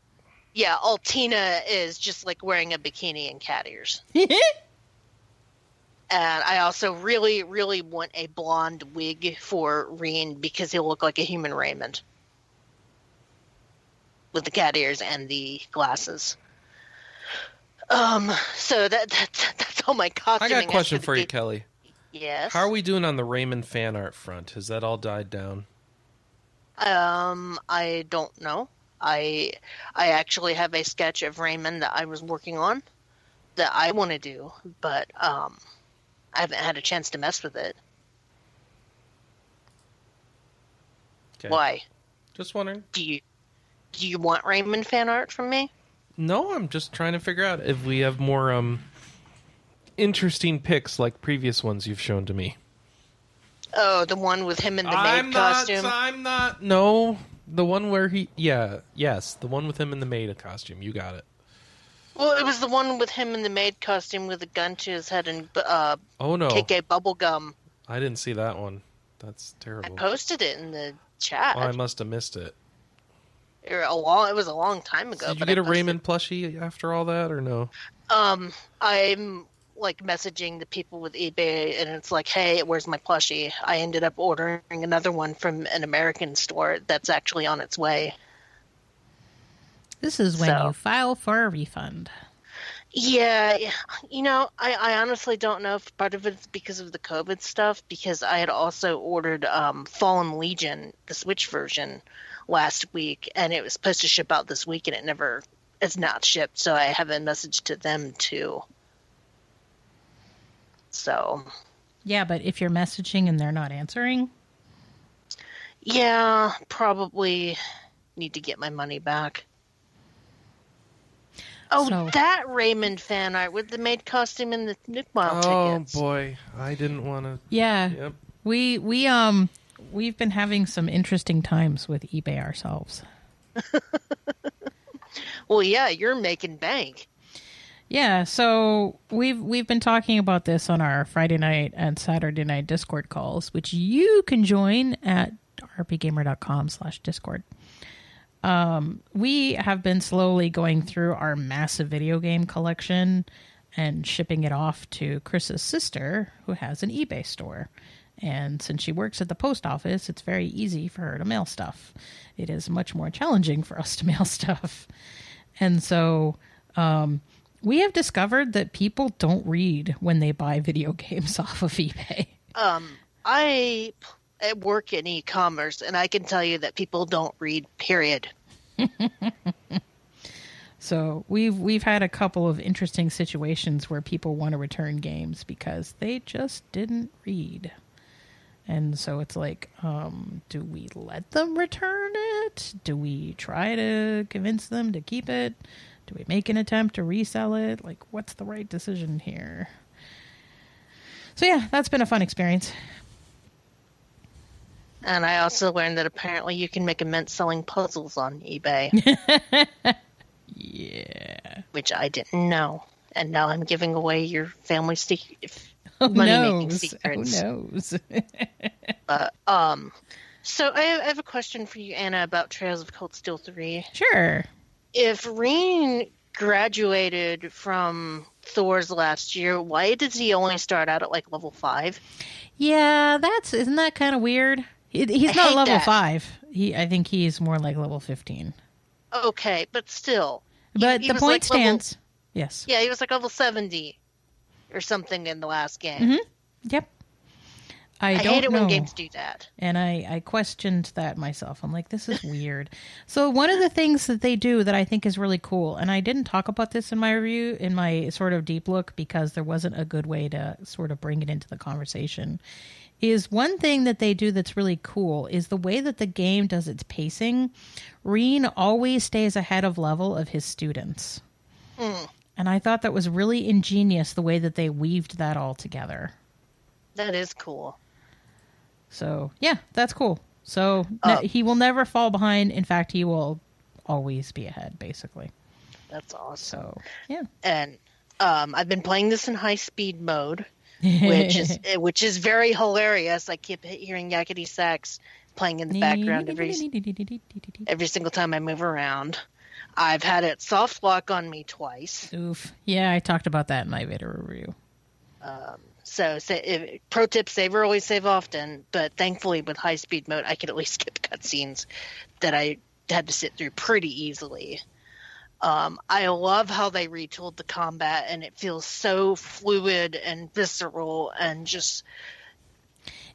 B: yeah. Altina is just like wearing a bikini and cat ears. And I also really, really want a blonde wig for Rean because he'll look like a human Raymond with the cat ears and the glasses. Um. So that, that that's all my
D: I got a question for you. Kelly.
B: Yes.
D: How are we doing on the Raymond fan art front? Has that all died down?
B: Um, I don't know. I I actually have a sketch of Raymond that I was working on that I want to do, but um, I haven't had a chance to mess with it.
D: Okay.
B: Why?
D: Just wondering.
B: Do you do you want Raymond fan art from me?
D: No, I'm just trying to figure out if we have more um interesting pics like previous ones you've shown to me.
B: Oh, the one with him in the maid
D: I'm
B: costume.
D: not. I'm not. No, the one where he. Yeah. Yes, the one with him in the maid costume. You got it.
B: Well, it was the one with him in the maid costume with a gun to his head and uh,
D: Oh no,
B: KK bubblegum.
D: I didn't see that one. That's terrible.
B: I posted it in the chat.
D: Oh, I must have missed it.
B: Or a long, it was a long time ago.
D: Did you get
B: I
D: a
B: posted-
D: Raymond plushie after all that, or no?
B: Um, I'm like messaging the people with eBay, and it's like, "Hey, where's my plushie?" I ended up ordering another one from an American store that's actually on its way.
A: This is when
B: So-
A: you file for a refund.
B: Yeah, yeah. you know, I, I honestly don't know if part of it's because of the COVID stuff, because I had also ordered um, Fallen Legion, the Switch version, last week, and it was supposed to ship out this week, and it never, it's not shipped. So I have a message to them too. So
A: Yeah, but if you're messaging and they're not answering,
B: Yeah, probably need to get my money back. Oh,
A: So-
B: that Raymond fan art with the maid costume and the Nook Mile
D: oh
B: tickets.
D: Oh boy, I didn't want to.
A: yeah,
D: Yep.
A: we we um we've been having some interesting times with eBay ourselves.
B: Well, yeah, you're making bank.
A: Yeah, so we've we've been talking about this on our Friday night and Saturday night Discord calls, which you can join at rpgamer.com slash discord. Um, we have been slowly going through our massive video game collection and shipping it off to Chris's sister, who has an eBay store. And since she works at the post office, it's very easy for her to mail stuff. It is much more challenging for us to mail stuff. And so um, We have discovered that people don't read when they buy video games off of eBay.
B: Um, I work in e-commerce, and I can tell you that people don't read. Period.
A: So we've we've had a couple of interesting situations where people want to return games because they just didn't read. And so it's like, um, do we let them return it? Do we try to convince them to keep it? Do we make an attempt to resell it? Like, what's the right decision here? So yeah, that's been a fun experience.
B: And I also learned that apparently you can make immense selling puzzles on eBay,
A: Yeah.
B: which I didn't know. And now I'm giving away your family secret.
A: Who
B: Money-making
A: knows?
B: secrets.
A: Who knows?
B: Uh, um, so I have, I have a question for you, Anna, about Trails of Cold Steel 3.
A: sure.
B: If Rean graduated from Thor's last year, why does he only start out at like level 5?
A: Yeah, that's isn't that kind of weird? He, he's
B: I
A: not level
B: that.
A: five. He, I think he's more like level fifteen.
B: Okay, but still.
A: But
B: he
A: the point
B: like, level-
A: stands. Yes.
B: Yeah, he was like level 70 or something in the last game.
A: Mhm. Yep. I,
B: I
A: don't
B: hate it
A: know.
B: when games do that.
A: and I, I questioned that myself. I'm like, this is weird. so one of the things that they do that I think is really cool, and I didn't talk about this in my review, in my sort of deep look, because there wasn't a good way to sort of bring it into the conversation, is one thing that they do that's really cool is the way that the game does its pacing. Rean always stays ahead of level of his students. And I thought that was really ingenious the way that they weaved that all together.
B: That is cool.
A: So yeah, that's cool. So
B: Uh,
A: ne- he will never fall behind. In fact, he will always be ahead, basically.
B: That's awesome.
A: So yeah,
B: And um, I've been playing this in high speed mode, which is which is very hilarious. I keep hearing yakety sax playing in the background every every single time I move around. I've had it soft lock on me twice.
A: Oof. Yeah, I talked about that in my video review.
B: So, say, if, pro tip: save early, save often. But thankfully, with high speed mode, I could at least skip cutscenes that I had to sit through pretty easily. Um, I love how they retooled the combat, and it feels so fluid and visceral, and just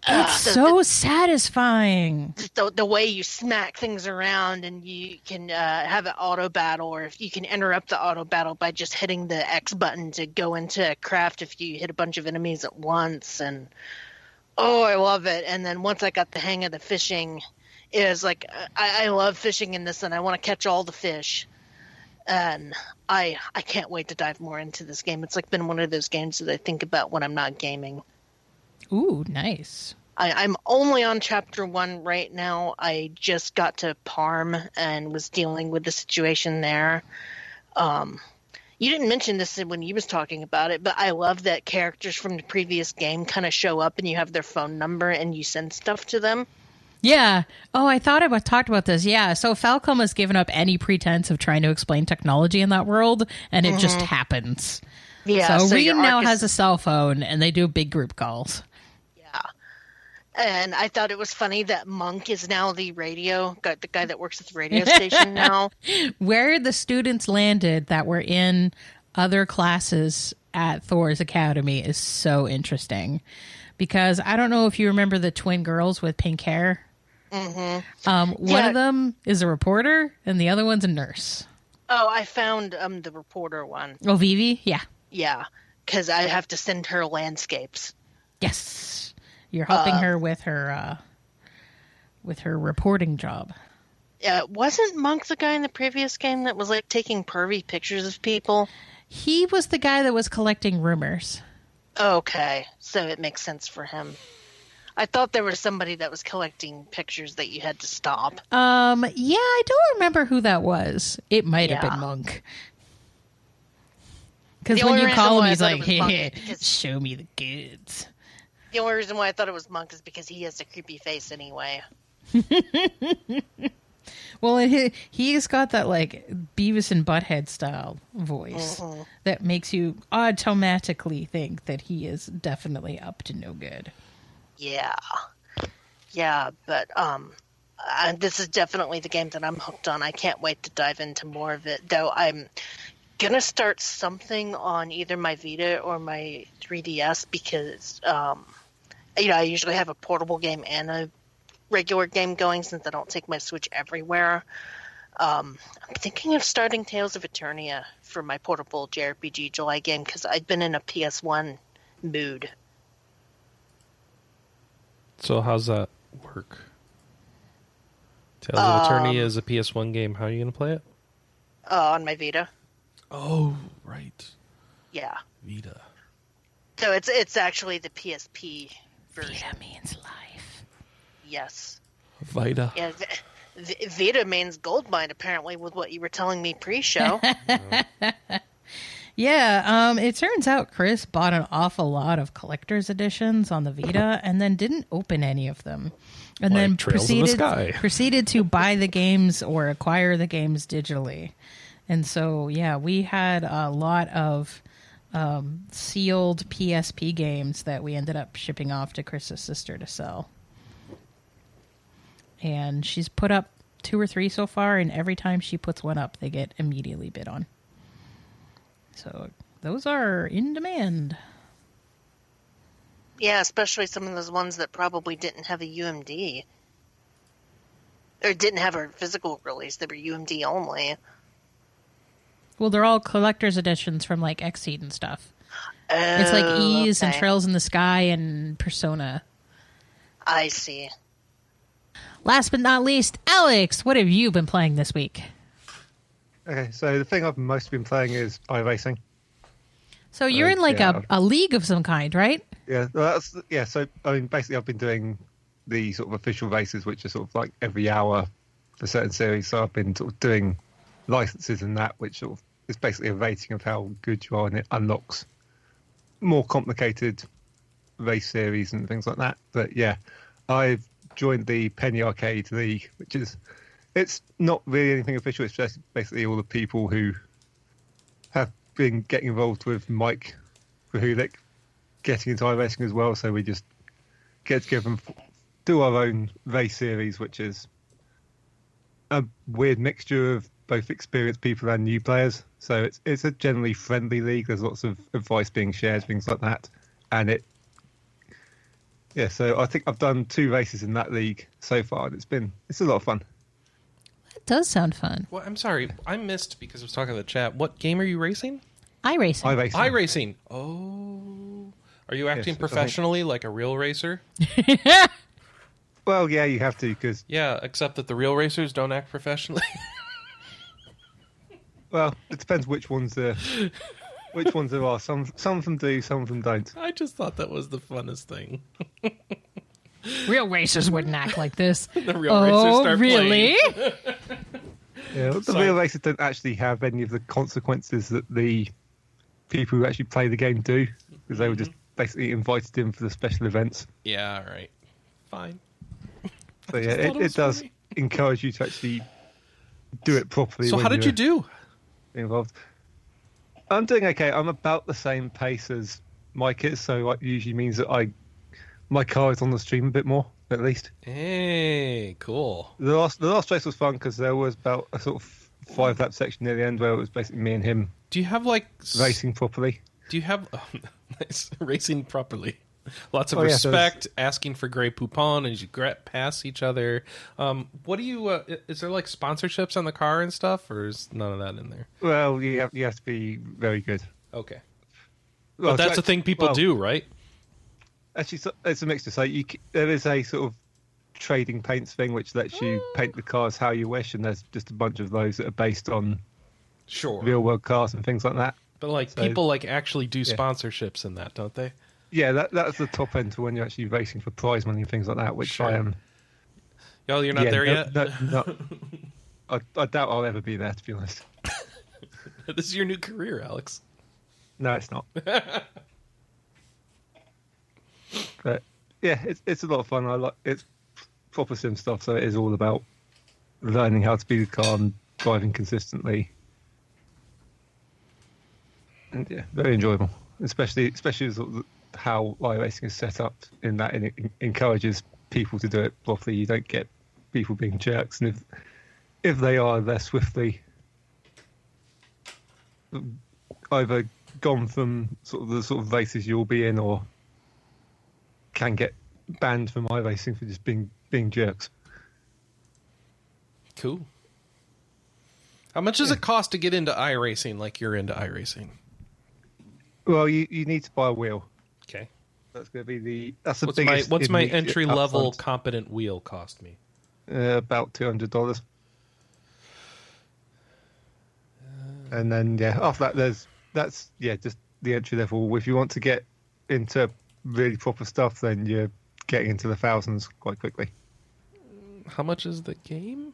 A: It's
B: the-
A: so satisfying.
B: the, the way you smack things around and you can uh, have an auto battle or if you can interrupt the auto battle by just hitting the x button to go into craft if you hit a bunch of enemies at once and oh i love it. And then once i got the hang of the fishing it was like i, I love fishing in this and i want to catch all the fish. And i i can't wait to dive more into this game. It's like been one of those games that i think about when i'm not gaming
A: Ooh, nice.
B: I, I'm only on chapter one right now. I just got to Parm and was dealing with the situation there. Um, you didn't mention this when you was talking about it, but I love that characters from the previous game kind of show up and you have their phone number and you send stuff to them.
A: Yeah. Oh, I thought I talked about this. Yeah. So Falcom has given up any pretense of trying to explain technology in that world, and it just happens.
B: Yeah,
A: so, Reed now
B: is-
A: has a cell phone, and they do big group calls.
B: And I thought it was funny that Munk is now the radio guy, the guy that works at the radio station now.
A: where the students landed that were in other classes at Thor's Academy is so interesting because I don't know if you remember the twin girls with pink hair. Mm-hmm. Um, one
B: Yeah.
A: of them is a reporter and the other one's a nurse.
B: Oh, I found um the reporter one.
A: Oh, Vivi? Yeah.
B: Yeah, because I have to send her landscapes.
A: Yes. You're helping her with her uh, with her reporting job.
B: Uh, wasn't Munk the guy in the previous game that was like taking pervy pictures of people?
A: He was the guy that was collecting rumors.
B: Okay, so it makes sense for him. I thought there was somebody that was collecting pictures that you had to stop.
A: Um, yeah, I don't remember who that was. It might have been Munk. Because when you call him, he's like, hey, show me the goods.
B: The only reason why I thought it was Munk is because he has a creepy face anyway.
A: Well, and he, he's got that like Beavis and Butthead style voice
B: Mm-hmm.
A: that makes you automatically think that he is definitely up to no good.
B: Yeah, yeah, but um, uh, this is definitely the game that I'm hooked on. I can't wait to dive into more of it. Though I'm gonna start something on either my Vita or my 3DS because, um, you know, I usually have a portable game and a regular game going since I don't take my Switch everywhere. Um, I'm thinking of starting Tales of Eternia for my portable JRPG July game because I've been in a PS1 mood.
D: So how's that work? Tales of Eternia is a PS1 game. How are you going to play it?
B: Uh, on my Vita.
D: Oh, right.
B: Yeah.
D: Vita.
B: So it's it's actually the PSP version.
A: Vita means life.
B: Yes.
D: Vita.
B: Yeah. V- v- Vita means gold mine apparently with what you were telling me pre-show.
A: Yeah, um, it turns out Chris bought an awful lot of collector's editions on the Vita and then didn't open any of them. And
D: Like
A: then
D: Trails in the
A: proceeded
D: Sky.
A: proceeded to buy the games or acquire the games digitally. And so, yeah, we had a lot of um, sealed PSP games that we ended up shipping off to Chris's sister to sell. And she's put up two or three so far, and every time she puts one up, they get immediately bid on. So those are in demand.
B: yeah, especially some of those ones that probably didn't have a UMD. Or didn't have a physical release, they were UMD only.
A: Well, they're all collector's editions from like Xseed and stuff. It's like
B: Oh,
A: Ys and. Trails in the Sky and Persona.
B: I see.
A: Last but not least, Alex, what have you been playing this week?
E: Okay, so the thing I've most been playing is iRacing.
A: So you're
E: Uh,
A: in like
E: yeah.
A: a, a league of some kind, right?
E: Yeah, well, that's yeah. So I mean, basically, I've been doing the sort of official races, which are sort of like every hour for certain series. So I've been sort of doing licenses and that, which sort of is basically a rating of how good you are, and it unlocks more complicated race series and things like that. But yeah, I've joined the Penny Arcade League, which is it's not really anything official. It's just basically all the people who have been getting involved with Mike Krahulik getting into iRacing as well. So we just get together and do our own race series, which is a weird mixture of both experienced people and new players. So it's it's a generally friendly league. There's lots of advice being shared, things like that, and it. Yeah, so I think I've done two races in that league so far, and it's been it's a lot of fun.
A: That does sound fun.
D: Well, I'm sorry. I missed because I was talking to the chat. What game are you racing?
A: iRacing.
E: I
D: racing. I racing. Oh. Are you acting
E: Yes,
D: professionally like a real racer?
E: Well, yeah, you have to because
D: Yeah, except that the real racers don't act professionally.
E: well, it depends which ones there, which ones there are. Some some of them do, some of them don't.
D: I just thought that was the funnest thing.
A: Real racers wouldn't act like this.
D: The real racers
A: oh,
D: start
A: really?
D: playing.
E: Yeah, the
D: Sorry.
E: real races don't actually have any of the consequences that the people who actually play the game do, because they were just mm-hmm. basically invited in for the special events.
D: Yeah, all right. Fine.
E: So yeah, it,
D: it
E: it does encourage you to actually do it properly.
D: So how did you
E: you're
D: do?
E: Involved. I'm doing okay. I'm about the same pace as Mike is, so it usually means that I my car is on the stream a bit more, at least.
D: Hey, cool.
E: The last the last race was fun because there was about a sort of five lap section near the end where it was basically me and him
D: Do you have like
E: racing properly.
D: Do you have oh, nice racing properly? Lots of
E: Oh, yeah, so
D: respect, asking for Grey Poupon as you pass each other. Um, what do you? Uh, is there like sponsorships on the car and stuff, or is none of that in there?
E: Well, you have you have to be very good.
D: Okay,
E: Well,
D: but that's
E: so-
D: the thing people
E: well,
D: do, right?
E: Actually, it's a mixture. So you, there is a sort of trading paints thing which lets you paint the cars how you wish, and there's just a bunch of those that are based on
D: Sure.
E: real world cars and things like that.
D: But like
E: So-
D: people like actually do
E: Yeah.
D: sponsorships in that, don't they?
E: Yeah, that that's the top end for when you're actually racing for prize money and things like that, which
D: Sure.
E: I am.
D: Oh, you're not
E: yeah,
D: there
E: no-
D: yet.
E: no- no. I, I doubt I'll ever be there, to be honest.
D: this is your new career, Alex.
E: No, it's not. but yeah, it's it's a lot of fun. I like it's proper sim stuff, so it is all about learning how to be the car and driving consistently. And yeah, very enjoyable, especially especially sort of how iRacing is set up in that it encourages people to do it properly. You don't get people being jerks, and if if they are, they're swiftly either gone from sort of the sort of races you'll be in, or can get banned from iRacing for just being being jerks.
D: Cool. How much does it cost to get into iRacing like you're into iRacing?
E: Well, you, you need to buy a wheel.
D: Okay.
E: That's going to be the that's the
D: What's my what's my entry level competent wheel cost me?
E: Uh, about two hundred dollars. And then yeah, after that there's that's yeah just the entry level. If you want to get into really proper stuff, then you're getting into the thousands quite quickly.
D: How much is the game?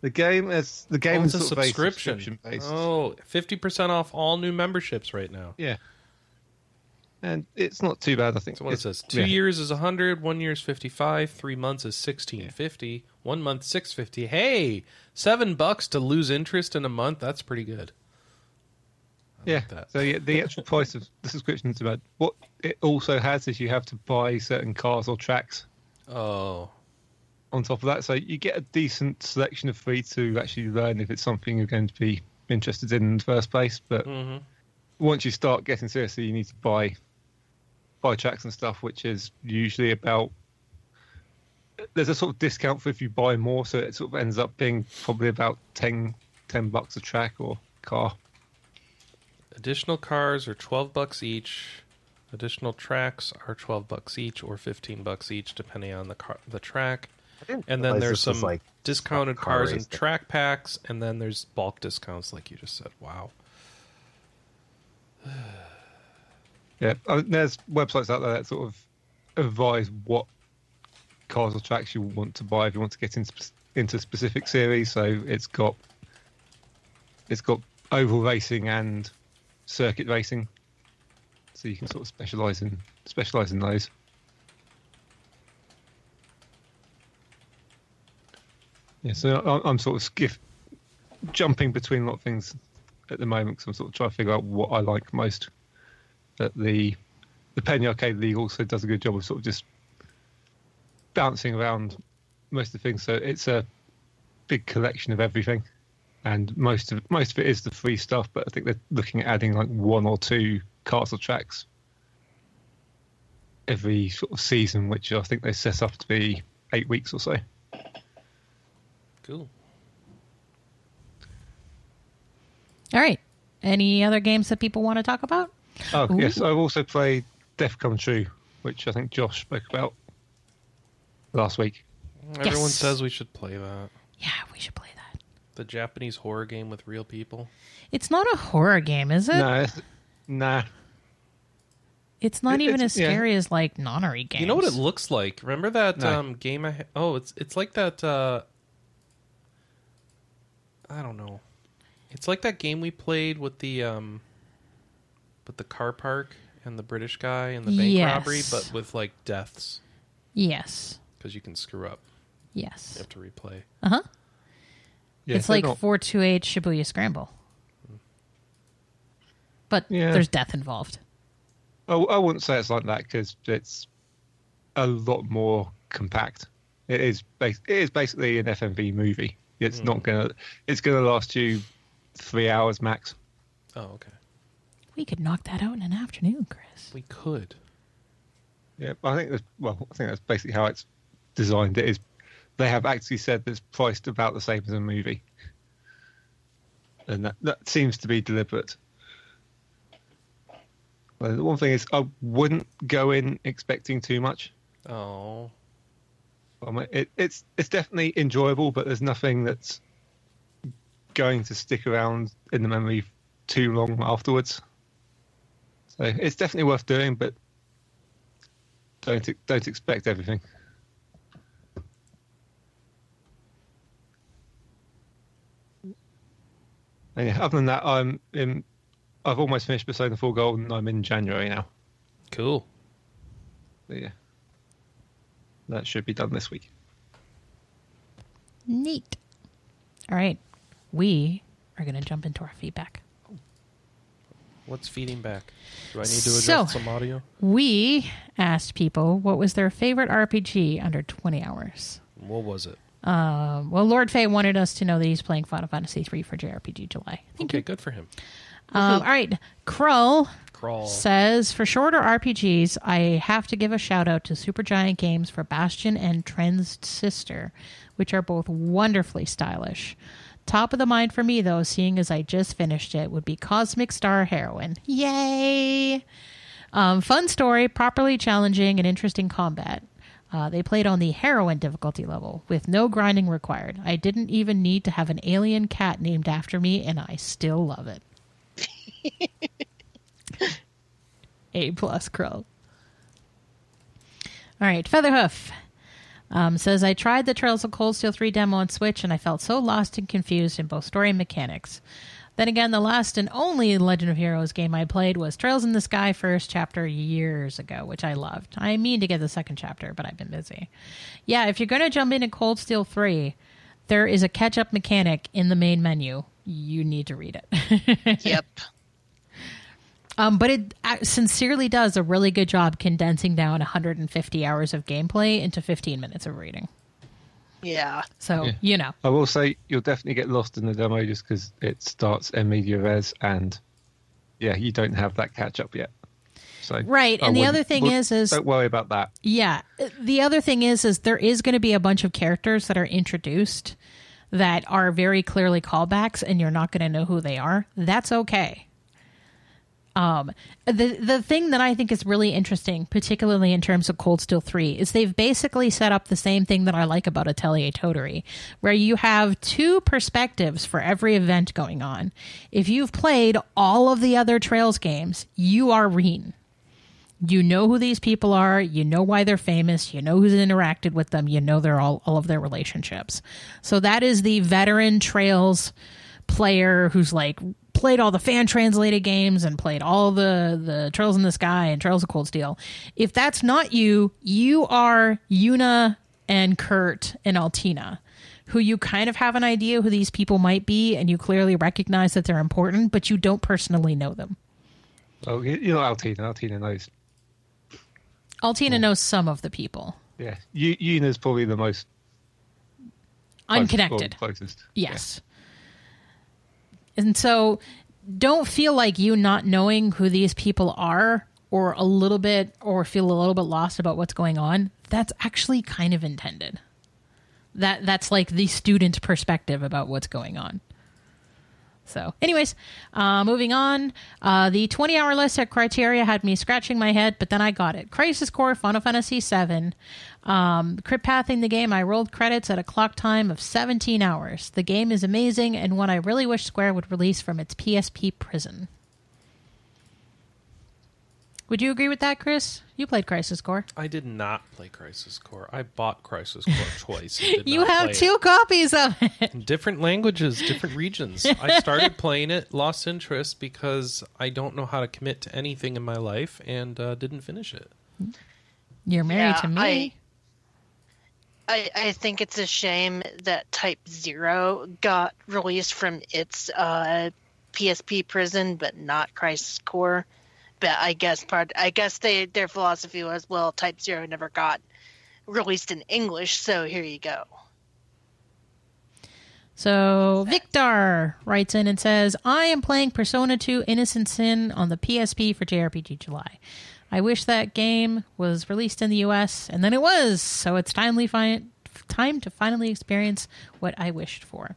E: The game is the game
D: oh,
E: is
D: a subscription.
E: subscription based.
D: Oh, 50% off all new memberships right now.
E: Yeah, and it's not too bad. I think.
D: So what it says, two
E: yeah.
D: years is 100, one year is 55, three months is 1650, one month 650. Hey, seven bucks to lose interest in a month. That's pretty good.
E: Yeah.
D: that.
E: So yeah, the actual price of the subscription is about what it also has is you have to buy certain cars or tracks
D: Oh,
E: on top of that. So you get a decent selection of free to actually learn if it's something you're going to be interested in in the first place. But
D: Mhm.
E: once you start getting seriously, you need to buy buy tracks and stuff, which is usually about. There's a sort of discount for if you buy more, so it sort of ends up being probably about 10, 10 bucks a track or car.
D: additional cars are 12 bucks each. Additional tracks are 12 bucks each or 15 bucks each depending on the car, the track. And then there's some
C: like
D: discounted
C: car
D: cars and
C: racing.
D: track packs and then there's bulk discounts like you just said. Wow.
E: Yeah, uh, there's websites out there that sort of advise what cars or tracks you want to buy if you want to get into into specific series. So it's got it's got oval racing and circuit racing, so you can sort of specialize in specialize in those. Yeah, so I- I'm sort of skiff jumping between a lot of things at the moment because I'm sort of trying to figure out what I like most that the the Penny Arcade League also does a good job of sort of just bouncing around most of the things. So it's a big collection of everything, and most of most of it is the free stuff. But I think they're looking at adding like one or two castle tracks every sort of season, which I think they set up to be eight weeks or so.
D: Cool.
A: All right. Any other games that people want to talk about?
E: Oh
A: Ooh.
E: yes, I've also played Death Come True, which I think Josh spoke about last week.
D: Everyone
A: Yes.
D: says we should play that.
A: Yeah, we should play that.
D: The Japanese horror game with real people.
A: It's not a horror game, is it?
E: No, it's- nah.
A: It's not
E: It-
A: even
E: it's-
A: as
E: yeah.
A: scary as like nonary games.
D: You know what it looks like? Remember that
E: No.
D: um, game? I ha- oh, it's it's like that. Uh, I don't know. It's like that game we played with the um, with the car park and the British guy and the bank
A: Yes.
D: robbery, but with like deaths
A: Yes.
D: because you can screw up.
A: Yes.
D: You have to replay.
A: Uh huh.
E: Yeah,
A: it's
E: they're
A: like
E: not-
A: 428 Shibuya Scramble. But
E: Yeah.
A: there's death involved.
E: I, I wouldn't say it's like that because it's a lot more compact. It is. Bas- it is basically an FMV movie. It's not gonna. It's gonna last you three hours max.
D: Oh, okay.
A: We could knock that out in an afternoon, Chris.
D: We could.
E: Yeah, I think that's well. I think that's basically how it's designed. It is. They have actually said that it's priced about the same as a movie, and that that seems to be deliberate. Well, the one thing is, I wouldn't go in expecting too much.
D: Oh,
E: I mean, it, it's it's definitely enjoyable, but there's nothing that's going to stick around in the memory too long afterwards. So it's definitely worth doing, but don't don't expect everything. And yeah, other than that, I'm in. I've almost finished Persona 4 Gold, and I'm in January now.
D: cool.
E: So yeah, that should be done this week.
A: Neat. All right. We are going to jump into our feedback.
D: What's feeding back? Do I need to adjust
A: So-
D: some audio?
A: We asked people what was their favorite RPG under 20 hours.
D: What was it?
A: Um, well, Lord Fay wanted us to know that he's playing Final Fantasy III for JRPG July. Thank
D: Okay, good for him.
A: Um, all right, Krull
D: Crawl.
A: says for shorter RPGs, I have to give a shout out to Supergiant Games for Bastion and Transistor, which are both wonderfully stylish. Top of the mind for me, though, seeing as I just finished it, would be Cosmic Star Heroine. Yay! Um, fun story, properly challenging, and interesting combat. Uh, they played on the heroine difficulty level with no grinding required. I didn't even need to have an alien cat named after me, and I still love it. A plus Krull. All right, Featherhoof um, says I tried the Trails of Cold Steel 3 demo on Switch and I felt so lost and confused in both story and mechanics. Then again, the last and only Legend of Heroes game I played was Trails in the Sky first chapter years ago, which I loved. I mean to get the second chapter, but I've been busy. Yeah, if you're going to jump into Cold Steel 3, there is a catch up mechanic in the main menu. You need to read it.
B: Yep.
A: Um, but it uh, sincerely does a really good job condensing down 150 hours of gameplay into 15 minutes of reading.
B: Yeah.
A: So,
E: Yeah.
A: you know.
E: I will say you'll definitely get lost in the demo just because it starts in media res, and yeah, you don't have that catch up yet. So
A: Right,
E: I
A: and the other thing
E: would-
A: is- is-
E: don't worry about that.
A: Yeah. The other thing is is there is going to be a bunch of characters that are introduced that are very clearly callbacks and you're not going to know who they are. That's okay. Um, the the thing that I think is really interesting, particularly in terms of Cold Steel 3, is they've basically set up the same thing that I like about Atelier Totori, where you have two perspectives for every event going on. If you've played all of the other Trails games, you are Rean you know who these people are you know why they're famous you know who's interacted with them you know their all, all of their relationships so that is the veteran trails player who's like played all the fan translated games and played all the the trails in the sky and trails of cold steel if that's not you you are yuna and kurt and altina who you kind of have an idea who these people might be and you clearly recognize that they're important but you don't personally know them
E: Oh, you know Altina. Altina knows.
A: altina hmm. knows some of the people
E: Yeah, you, Yuna's probably the most
A: unconnected.
E: closest.
A: Yes. And so don't feel like you not knowing who these people are or a little bit or feel a little bit lost about what's going on. That's actually kind of intended. That that's like the student perspective about what's going on. So, anyways, uh, moving on. Uh, the 20 hour list at Criteria had me scratching my head, but then I got it. Crisis Core, Final Fantasy VII. Um, crit pathing the game, I rolled credits at a clock time of 17 hours. The game is amazing and one I really wish Square would release from its PSP prison. Would you agree with that, Chris? You played Crisis Core.
D: I did not play Crisis Core. I bought Crisis Core twice. and did
A: You
D: not
A: have
D: play
A: two copies of it.
D: it. different languages, different regions. I started playing it, lost interest because I don't know how to commit to anything in my life, and uh, didn't finish it.
A: You're married
B: Yeah,
A: to me.
B: I, I think it's a shame that Type Zero got released from its uh, PSP prison, but not Crisis Core. I guess part I guess they their philosophy was well, Type Zero never got released in English, so here you go.
A: So Victor writes in and says, "I am playing Persona 2 Innocent Sin on the PSP for JRPG July. I wish that game was released in the US, and then it was. So it's timely fi- time to finally experience what I wished for."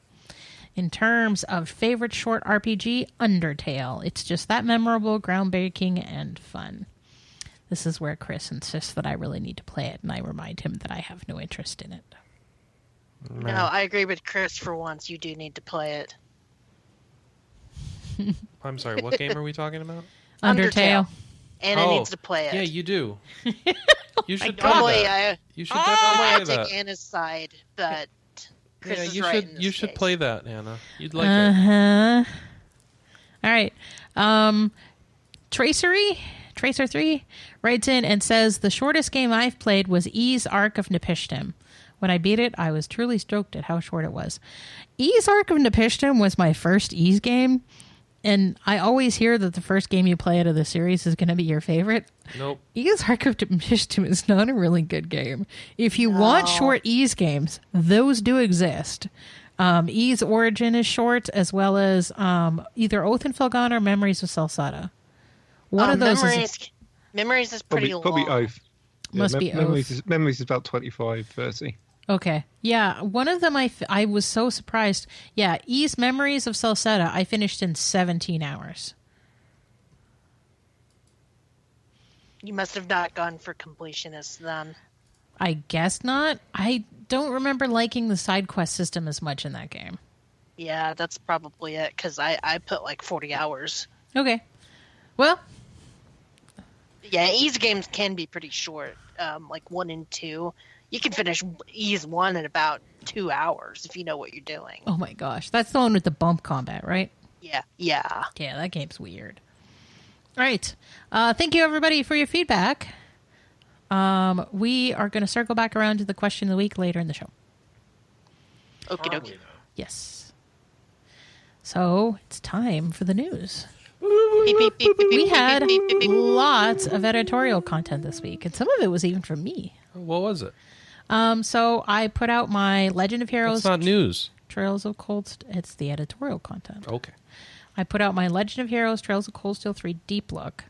A: In terms of favorite short RPG, Undertale. It's just that memorable, groundbreaking, and fun. This is where Chris insists that I really need to play it, and I remind him that I have no interest in it.
B: No, I agree with Chris for once. You do need to play it.
D: I'm sorry, what game are we talking about?
A: Undertale.
B: Undertale. Anna
D: Oh,
B: needs to play it.
D: Yeah, you do. Oh you should play
B: Normally,
D: that.
B: I
D: You should
B: normally
D: definitely
B: I
D: that.
B: take Anna's side, but Chris
D: yeah, you
B: right
D: should. You should
B: case.
D: play that, Anna. You'd like
A: Uh
D: it.
A: huh. All right. Um, Tracery, Tracer 3 writes in and says The shortest game I've played was Ys Ark of Napishtim. When I beat it, I was truly stoked at how short it was. Ys Ark of Napishtim was my first Ys game, and I always hear that the first game you play out of the series is going to be your favorite.
D: Nope.
A: Ease of System is not a really good game. If you want short Ys games, those do exist. Um, Ys Origin is short, as well as um, either Oath and Felghana or Memories of Celceta. One
B: Uh,
A: of those
B: memories,
A: is,
B: memories is
E: Probably,
B: pretty
E: probably
B: long.
E: Oath.
A: Must be
E: memories
A: Oath.
E: Is, memories is about 25, 30.
A: Okay. Yeah, one of them I f- I was so surprised. Yeah, Ys Memories of Celceta I finished in 17 hours.
B: You must have not gone for completionists then.
A: I guess not. I don't remember liking the side quest system as much in that game.
B: Yeah, that's probably it. Because I I put like forty hours.
A: Okay. Well,
B: Yeah, Ys games can be pretty short. Um, like one and two, you can finish Ys one in about two hours if you know what you're doing.
A: oh my gosh. That's the one with the bump combat, right?
B: Yeah, yeah.
A: Yeah, that game's weird. All right. Uh, thank you, everybody, for your feedback. Um, we are going to circle back around to the question of the week later in the show.
B: Okie dokie.
A: Yes. So it's time for the news. We had lots of editorial content this week, and some of it was even from me.
D: What was it?
A: Um, so I put out my Legend of Heroes
D: It's not news.
A: Trails of Cold. St- it's the editorial content.
D: Okay.
A: I put out my Legend of Heroes Trails of Cold Steel 3 Deep Look.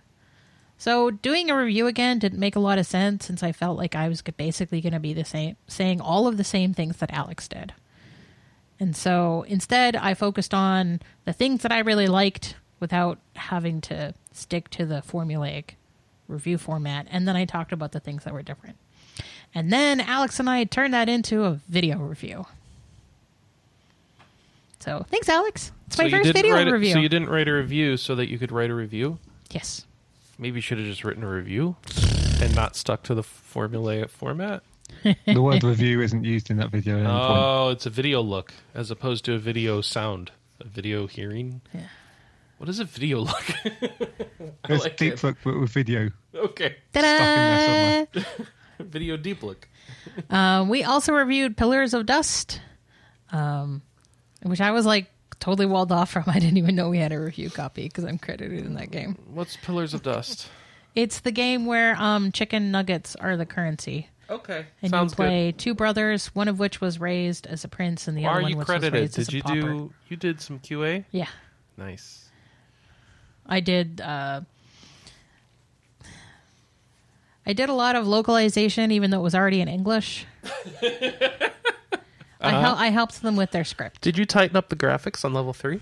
A: So doing a review again didn't make a lot of sense since I felt like I was basically going to be the same, saying all of the same things that Alex did. And so instead, I focused on the things that I really liked without having to stick to the formulaic review format. And then I talked about the things that were different. And then Alex and I turned that into a video review. So thanks, Alex. It's my
D: so
A: first video
D: a-
A: review.
D: so you didn't write a review so that you could write a review?
A: yes.
D: Maybe you should have just written a review and not stuck to the formulaic format.
E: The word review isn't used in that video at any point.
D: Oh, it's a video look as opposed to a video sound, a video hearing.
A: Yeah.
D: What is a video look?
E: It's
D: like
E: deep
D: it.
E: look, but with video.
D: okay,
A: Ta-da!
D: video deep look.
A: Um, we also reviewed Pillars of Dust, um, which I was like totally walled off from. I didn't even know we had a review copy because I'm credited in that game.
D: What's Pillars of Dust?
A: It's the game where um, chicken nuggets are the currency.
D: Okay,
A: And
D: sounds
A: you play two brothers, one of which was raised as a prince, and the
D: good. Are
A: other one was
D: credited?
A: raised as
D: Did
A: a
D: you
A: pauper.
D: do? You did some QA.
A: Yeah,
D: Nice.
A: I did. Uh, I did a lot of localization, even though it was already in English. I, hel- uh-huh. I helped them with their script.
D: Did you tighten up the graphics on level three?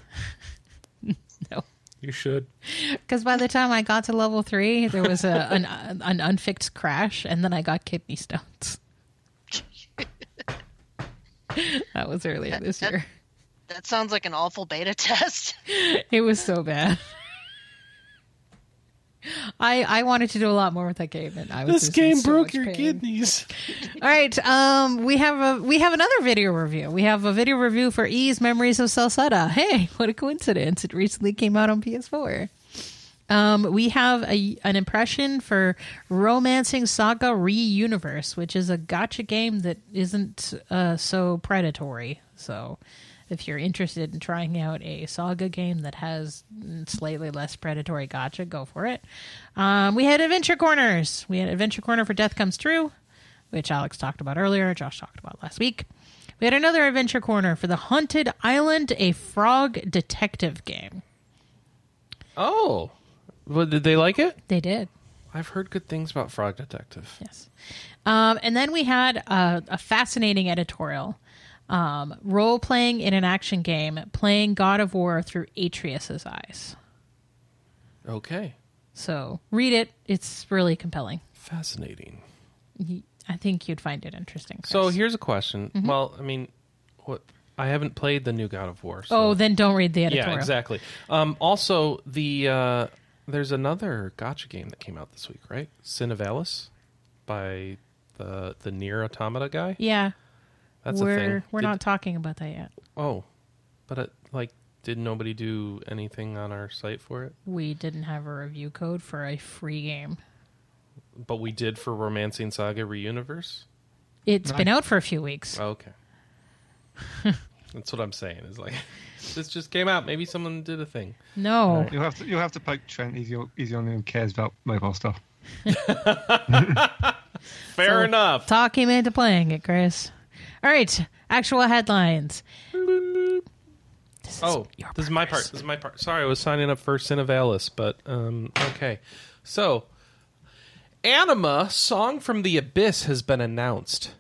A: No.
D: You should.
A: Because by the time I got to level three, there was a, an, an unfixed crash, and then I got kidney stones. that was earlier this year.
B: That sounds like an awful beta test.
A: It was so bad. I I wanted to do a lot more with that game, and I was
D: This game
A: so
D: broke your
A: pain.
D: kidneys.
A: All right, um, we have a we have another video review. We have a video review for Ys Memories of Celceta. Hey, what a coincidence! It recently came out on PS4. Um, we have a an impression for Romancing Saga Re-Universe, which is a gacha game that isn't uh, so predatory. So, if you're interested in trying out a Saga game that has slightly less predatory gacha, go for it. Um, we had Adventure Corners. We had Adventure Corner for Death Comes True, which Alex talked about earlier, Josh talked about last week. We had another Adventure Corner for the Haunted Island, a frog detective game.
D: Oh, well, did they like it?
A: They did.
D: I've heard good things about Frog Detective.
A: Yes. Um, and then we had a, a fascinating editorial um, role playing in an action game, playing God of War through Atreus's eyes.
D: Okay,
A: So read it. It's really compelling.
D: fascinating.
A: I think you'd find it interesting. Chris.
D: So here's a question. Well, I mean, what? I haven't played the new God of War. So.
A: Oh, then don't read the editorial.
D: yeah, exactly. Um, also, the uh, there's another gacha game that came out this week, right? SINoALICE by the the NieR Automata guy.
A: Yeah.
D: That's
A: we're
D: a thing.
A: we're
D: Did-
A: not talking about that yet.
D: Oh, but it, like, did nobody do anything on our site for it?
A: We didn't have a review code for a free game.
D: But we did for Romancing Saga Reuniverse.
A: It's
E: Nice.
A: been out for a few weeks.
D: Oh, okay. That's what I'm saying. Is like this just came out. Maybe someone did a thing.
A: No.
E: You'll have to you'll have to poke Trent. He's the he's the only one who cares about mobile stuff.
D: Fair
A: So,
D: enough.
A: Talk him into playing it, Chris. All right. Actual headlines. This
D: Oh, this is my part. This is my part. Sorry, I was signing up for Alice, but um, okay. So, Anima Song from the Abyss has been announced.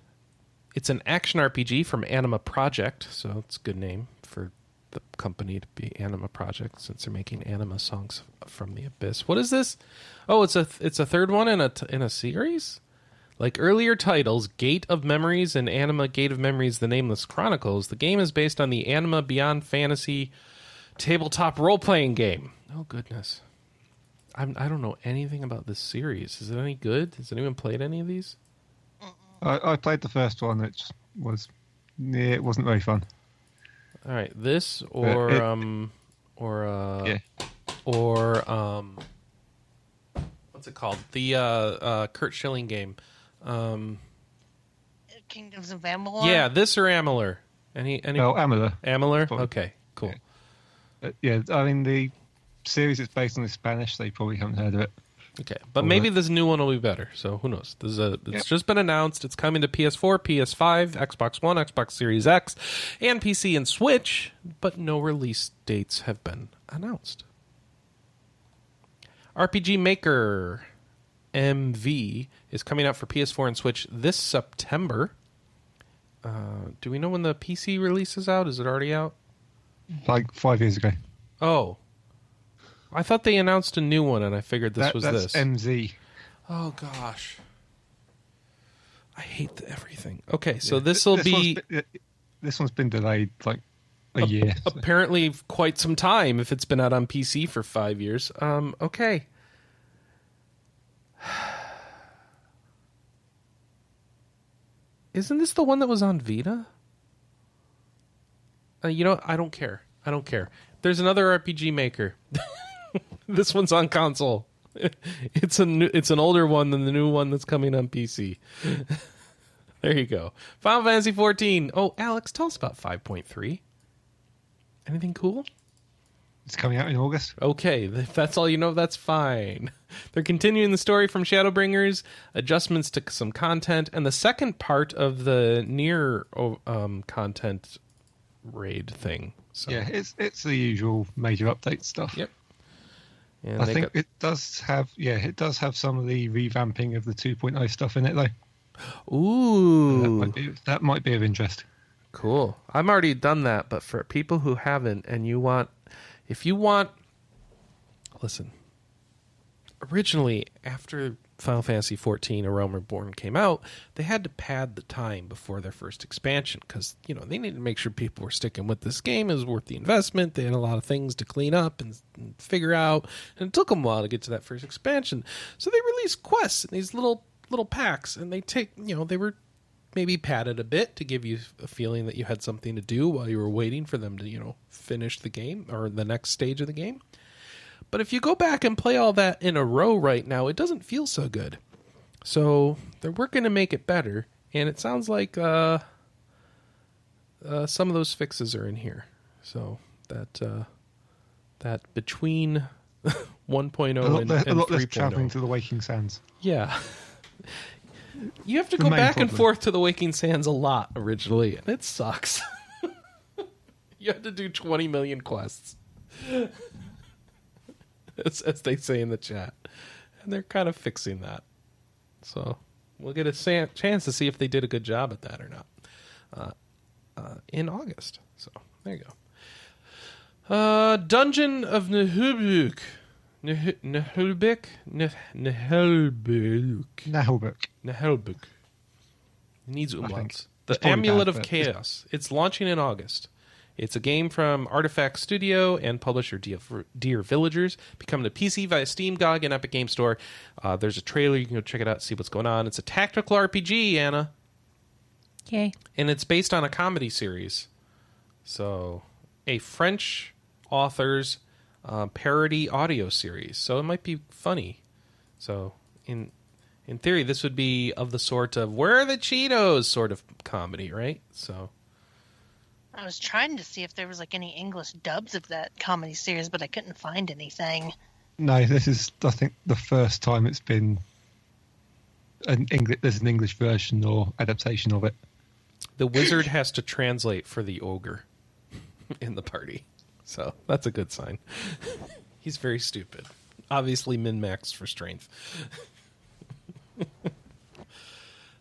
D: It's an action RPG from Anima Project, so it's a good name for the company to be Anima Project since they're making Anima songs from the Abyss. What is this? Oh, it's a it's a third one in a in a series. Like earlier titles, Gate of Memories and Anima Gate of Memories The Nameless Chronicles, the game is based on the Anima Beyond Fantasy tabletop role playing game. Oh, goodness. I'm, I don't know anything about this series. Is it any good? Has anyone played any of these?
E: I, I played the first one, which was yeah, it wasn't very fun.
D: All right, this or
E: it-
D: um or uh
E: Yeah.
D: or um what's it called? The uh uh Curt Schilling game. Um
B: Kingdoms of Amalur.
D: yeah, this or Amalur. Any any
E: Well, Amalur.
D: Amalur?
E: probably.
D: Okay, cool.
E: Uh, yeah, I mean the series is based on the Spanish. They probably haven't heard of it.
D: Okay, but
E: All
D: maybe this new one will be better. So who knows? This is a, it's
E: Yep.
D: just been announced. It's coming to PS4, PS5, Xbox One, Xbox Series X, and PC and Switch, but no release dates have been announced. RPG Maker MV is coming out for PS4 and Switch this September. Uh, do we know when the PC release is out? Is it already out?
E: Like five years ago.
D: Oh, I thought they announced a new one, and I figured this
E: That-
D: was
E: that's
D: this.
E: MZ.
D: Oh gosh. I hate the everything. Okay, so
E: Yeah.
D: this will be
E: been- this one's been delayed like a year. so-
D: apparently quite some time if it's been out on PC for 5 years. Um okay. Isn't this the one that was on Vita? Uh, you know, I don't care. I don't care. There's another RPG maker. this one's on console. It's a new, it's an older one than the new one that's coming on PC. there you go. Final Fantasy 14. Oh, Alex, tell us about 5.3. Anything cool?
E: It's coming out in August.
D: Okay, if that's all you know, that's fine. They're continuing the story from Shadowbringers, adjustments to some content, and the second part of the near um, content raid thing. So,
E: Yeah, it's it's the usual major update stuff.
D: Yep. And
E: I think
D: got-
E: it does have yeah, it does have some of the revamping of the 2.0 stuff in it though.
D: Ooh, That
E: might be that might be of interest.
D: Cool. I'm already done that, but for people who haven't, and you want, if you want, listen. Originally, after Final Fantasy XIV: A Realm Reborn came out, they had to pad the time before their first expansion because you know they needed to make sure people were sticking with this game It was worth the investment. They had a lot of things to clean up and, and figure out, and it took them a while to get to that first expansion. So they released quests in these little little packs, and they take you know they were maybe padded a bit to give you a feeling that you had something to do while you were waiting for them to, you know, finish the game or the next stage of the game. But if you go back and play all that in a row right now, it doesn't feel so good. So they're working to make it better, and it sounds like uh, uh, some of those fixes are in here. So that uh, that between 1.0
E: a lot,
D: and,
E: less,
D: and
E: a lot less
D: 3.0.
E: traveling to the Waking Sands.
D: Yeah. You have to go back and forth to the Waking Sands a lot originally, and it sucks. you have to do 20 million quests. as, as they say in the chat. And they're kind of fixing that. So we'll get a san- chance to see if they did a good job at that or not uh, uh, in August. So there you go. Uh, Dungeon of Nehulbuk. Neh- Nehulbik? Neh- Nehulbuk.
E: Nahelbook.
D: Nahelbuk. It needs
E: think.
D: umlauts. The Amulet
E: bad,
D: of
E: but-
D: Chaos. It's launching in August. It's a game from Artifact Studio and publisher Dear, Dear Villagers. Becoming a PC via Steam, GOG, and Epic Game Store. Uh, there's a trailer. You can go check it out, see what's going on. It's a tactical RPG, Anna,
A: Okay.
D: and it's based on a comedy series. So, a French author's uh, parody audio series. So it might be funny. So in in theory, this would be of the sort of "Where are the Cheetos?" sort of comedy, right? So
B: I was trying to see if there was like any English dubs of that comedy series, but I couldn't find anything.
E: No, this is I think the first time it's been an English. There's an English version or adaptation of it.
D: The wizard has to translate for the ogre in the party. So that's a good sign. He's very stupid. Obviously, min max for strength.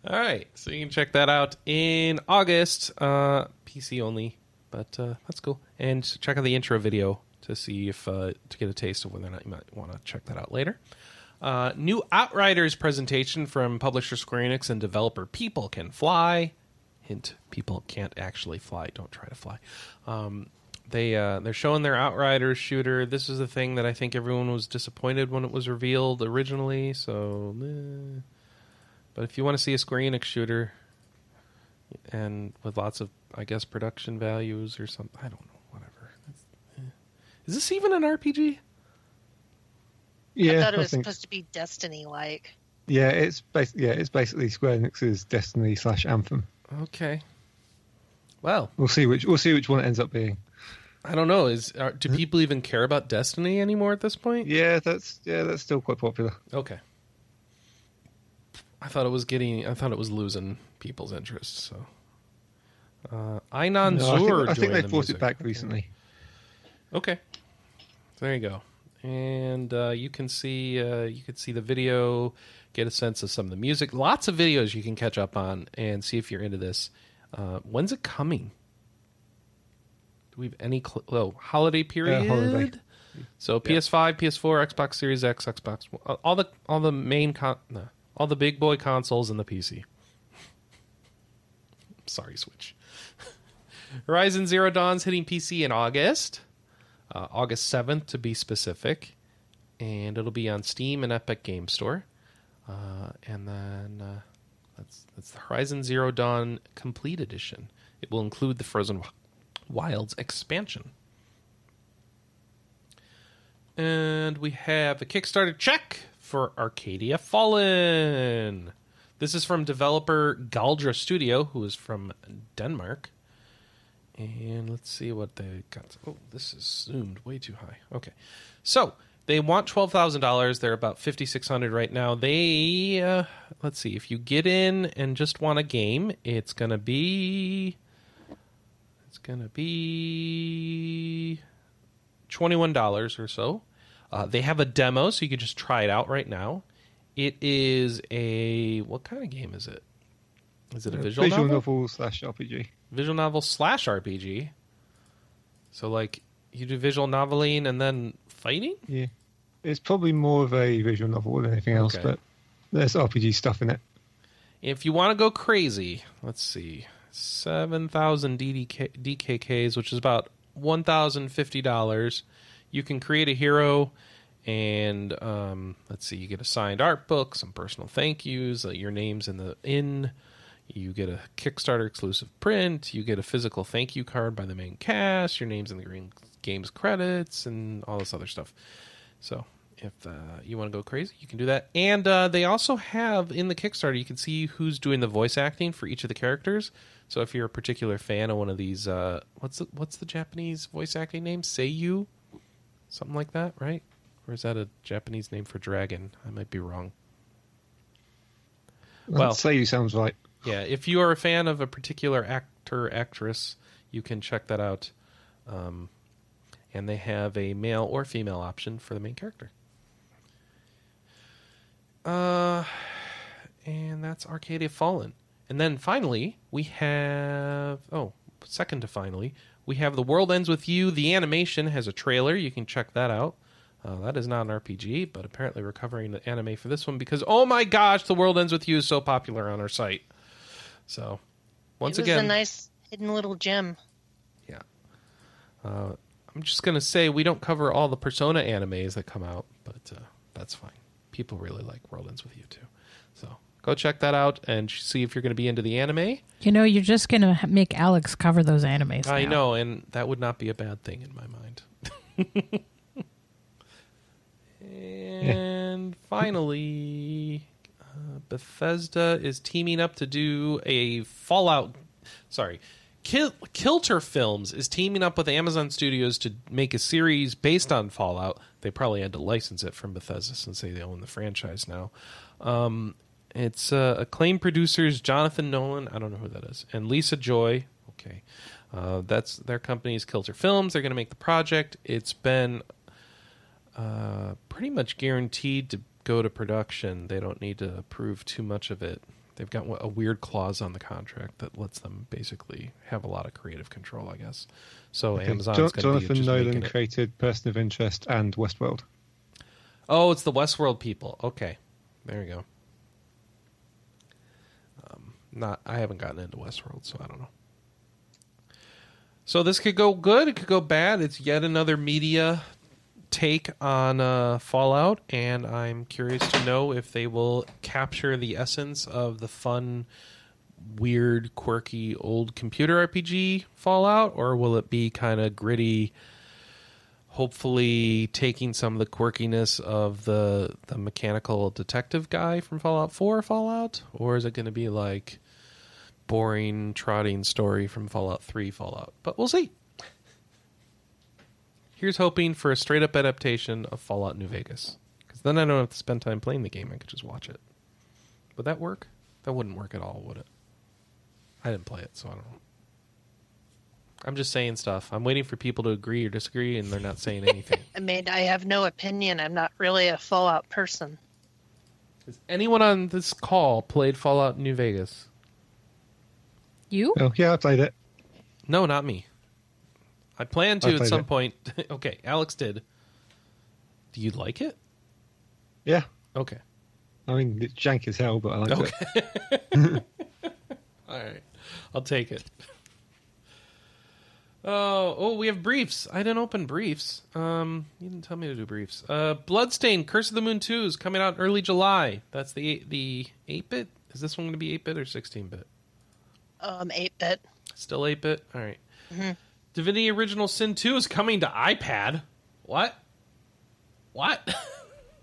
D: All right, so you can check that out in August, uh, PC only, but uh, that's cool. And check out the intro video to see if uh, to get a taste of whether or not you might want to check that out later. Uh, new Outriders presentation from publisher Square Enix and developer People Can Fly. Hint: People can't actually fly. Don't try to fly. Um, they uh, they're showing their Outriders shooter. This is the thing that I think everyone was disappointed when it was revealed originally. So, eh. but if you want to see a Square Enix shooter and with lots of I guess production values or something, I don't know. Whatever. Eh. Is this even an RPG?
E: Yeah,
B: I thought it was
E: think-
B: supposed to be Destiny like.
E: yeah, it's bas- yeah, it's basically Square Enix's Destiny slash Anthem.
D: Okay. Well,
E: We'll see which we'll see which one it ends up being.
D: I don't know. Is are, do people even care about Destiny anymore at this point?
E: Yeah, that's yeah, that's still quite popular.
D: Okay. I thought it was getting. I thought it was losing people's interest. So, uh, Einon
E: No, I think, I think they
D: the
E: brought
D: music.
E: it back recently.
D: Okay, there you go. And uh, you can see uh, you can see the video, get a sense of some of the music. Lots of videos you can catch up on and see if you're into this. Uh, when's it coming? Do we have any cl- oh, holiday period?
E: holiday.
D: So PS5, PS4, Xbox Series X, Xbox all the all the main con- no, all the big boy consoles and the PC. Sorry, Switch. Horizon Zero Dawn's hitting PC in August, uh, August 7th to be specific, and it'll be on Steam and Epic Game Store. Uh, and then uh, that's that's the Horizon Zero Dawn Complete Edition. It will include the Frozen Wilds expansion. And we have a Kickstarter check for Arcadia Fallen. This is from developer Galdra Studio, who is from Denmark. And let's see what they got. Oh, this is zoomed way too high. Okay. So they want $12,000. They're about 5600 right now. They, uh, let's see, if you get in and just want a game, it's going to be. It's going to be $21 or so. Uh, they have a demo, so you can just try it out right now. It is a. What kind of game is it? Is it a visual, novel?
E: novel slash RPG.
D: visual novel slash RPG. So like you do visual noveling and then fighting.
E: Yeah, it's probably more of a visual novel than anything else,
D: Okay.
E: but there's RPG stuff in it.
D: If you want to go crazy, let's see, seven thousand DDK, DKKs, which is about one thousand fifty dollars. You can create a hero, and um, let's see, you get a signed art book, some personal thank yous, uh, your name's in the in. You get a Kickstarter exclusive print. You get a physical thank you card by the main cast. Your name's in the green games credits and all this other stuff. So if uh, you want to go crazy, you can do that. And uh, they also have in the Kickstarter, you can see who's doing the voice acting for each of the characters. So if you're a particular fan of one of these, uh, what's the, what's the Japanese voice acting name? Seiyu, something like that, right? Or is that a Japanese name for dragon? I might be wrong. Well-
E: you sounds right.
D: Yeah, if you are a fan of a particular actor actress, you can check that out. Um, and they have a male or female option for the main character. Uh, and that's Arcadia Fallen. And then finally, we have oh, second to finally, we have The World Ends with You. The animation has a trailer. You can check that out. Uh, that is not an RPG, but apparently we're covering the anime for this one because oh my gosh, The World Ends with You is so popular on our site. So, once
B: it was
D: again,
B: a nice hidden little gem.
D: yeah. Uh, I'm just gonna say we don't cover all the Persona animes that come out, but uh, that's fine. People really like World Ends with You too, go check that out and see if you're going to be into the anime.
A: You know, you're just going to make Alex cover those animes.
D: I
A: now.
D: know, and that would not be a bad thing in my mind. and finally, uh, Bethesda is teaming up to do a Fallout. Sorry, Kil- Kilter Films is teaming up with Amazon Studios to make a series based on Fallout. They probably had to license it from Bethesda since they own the franchise now. Um, it's uh, acclaimed producers Jonathan Nolan, I don't know who that is, and Lisa Joy. Okay, uh, that's their company's Kilter Films. They're going to make the project. It's been uh, pretty much guaranteed to go to production. They don't need to approve too much of it. They've got a weird clause on the contract that lets them basically have a lot of creative control, I guess. So
E: Okay.
D: Amazon's
E: Jo-
D: going to be
E: Jonathan Nolan created Person of Interest and Westworld.
D: Oh, it's the Westworld people. Okay, there you go. Not, I haven't gotten into Westworld, so I don't know. So this could go good. It could go bad. It's yet another media take on uh, Fallout, and I'm curious to know if they will capture the essence of the fun, weird, quirky old computer RPG Fallout, or will it be kind of gritty? hopefully taking some of the quirkiness of the the mechanical detective guy from Fallout 4 Fallout or is it going to be like boring trotting story from Fallout 3 Fallout but we'll see here's hoping for a straight up adaptation of Fallout New Vegas cuz then I don't have to spend time playing the game I could just watch it would that work that wouldn't work at all would it I didn't play it so I don't know I'm just saying stuff. I'm waiting for people to agree or disagree, and they're not saying anything.
B: I mean, I have no opinion. I'm not really a Fallout person.
D: Has anyone on this call played Fallout New Vegas?
A: You?
E: Oh, yeah, I played it.
D: No, not me. I plan
E: I
D: to at some
E: it.
D: point. okay, Alex did. Do you like it?
E: Yeah.
D: Okay.
E: I mean, it's jank as hell, but I like
D: Okay.
E: it.
D: All right. I'll take it. Oh, oh, we have briefs. I didn't open briefs. Um, you didn't tell me to do briefs. Uh, Bloodstain, Curse of the Moon 2 is coming out early July. That's the the 8-bit. Is this one going to be 8-bit or 16-bit?
B: Um, 8-bit.
D: Still 8 bit? All right. Divinity Original Sin 2 is coming to iPad. What? What?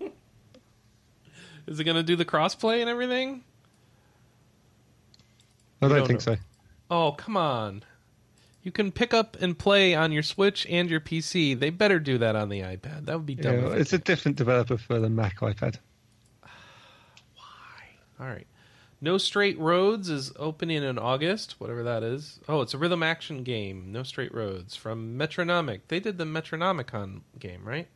D: is it going to do the crossplay and everything?
E: I don't
D: don't
E: think
D: know.
E: so.
D: Oh, come on. You can pick up and play on your Switch and your PC. They better do that on the iPad. That would be dumb.
E: Yeah, it's a different developer for the Mac iPad. Why?
D: All right. No Straight Roads is opening in August, whatever that is. Oh, it's a rhythm action game. No Straight Roads from Metronomic. They did the Metronomicon game, right?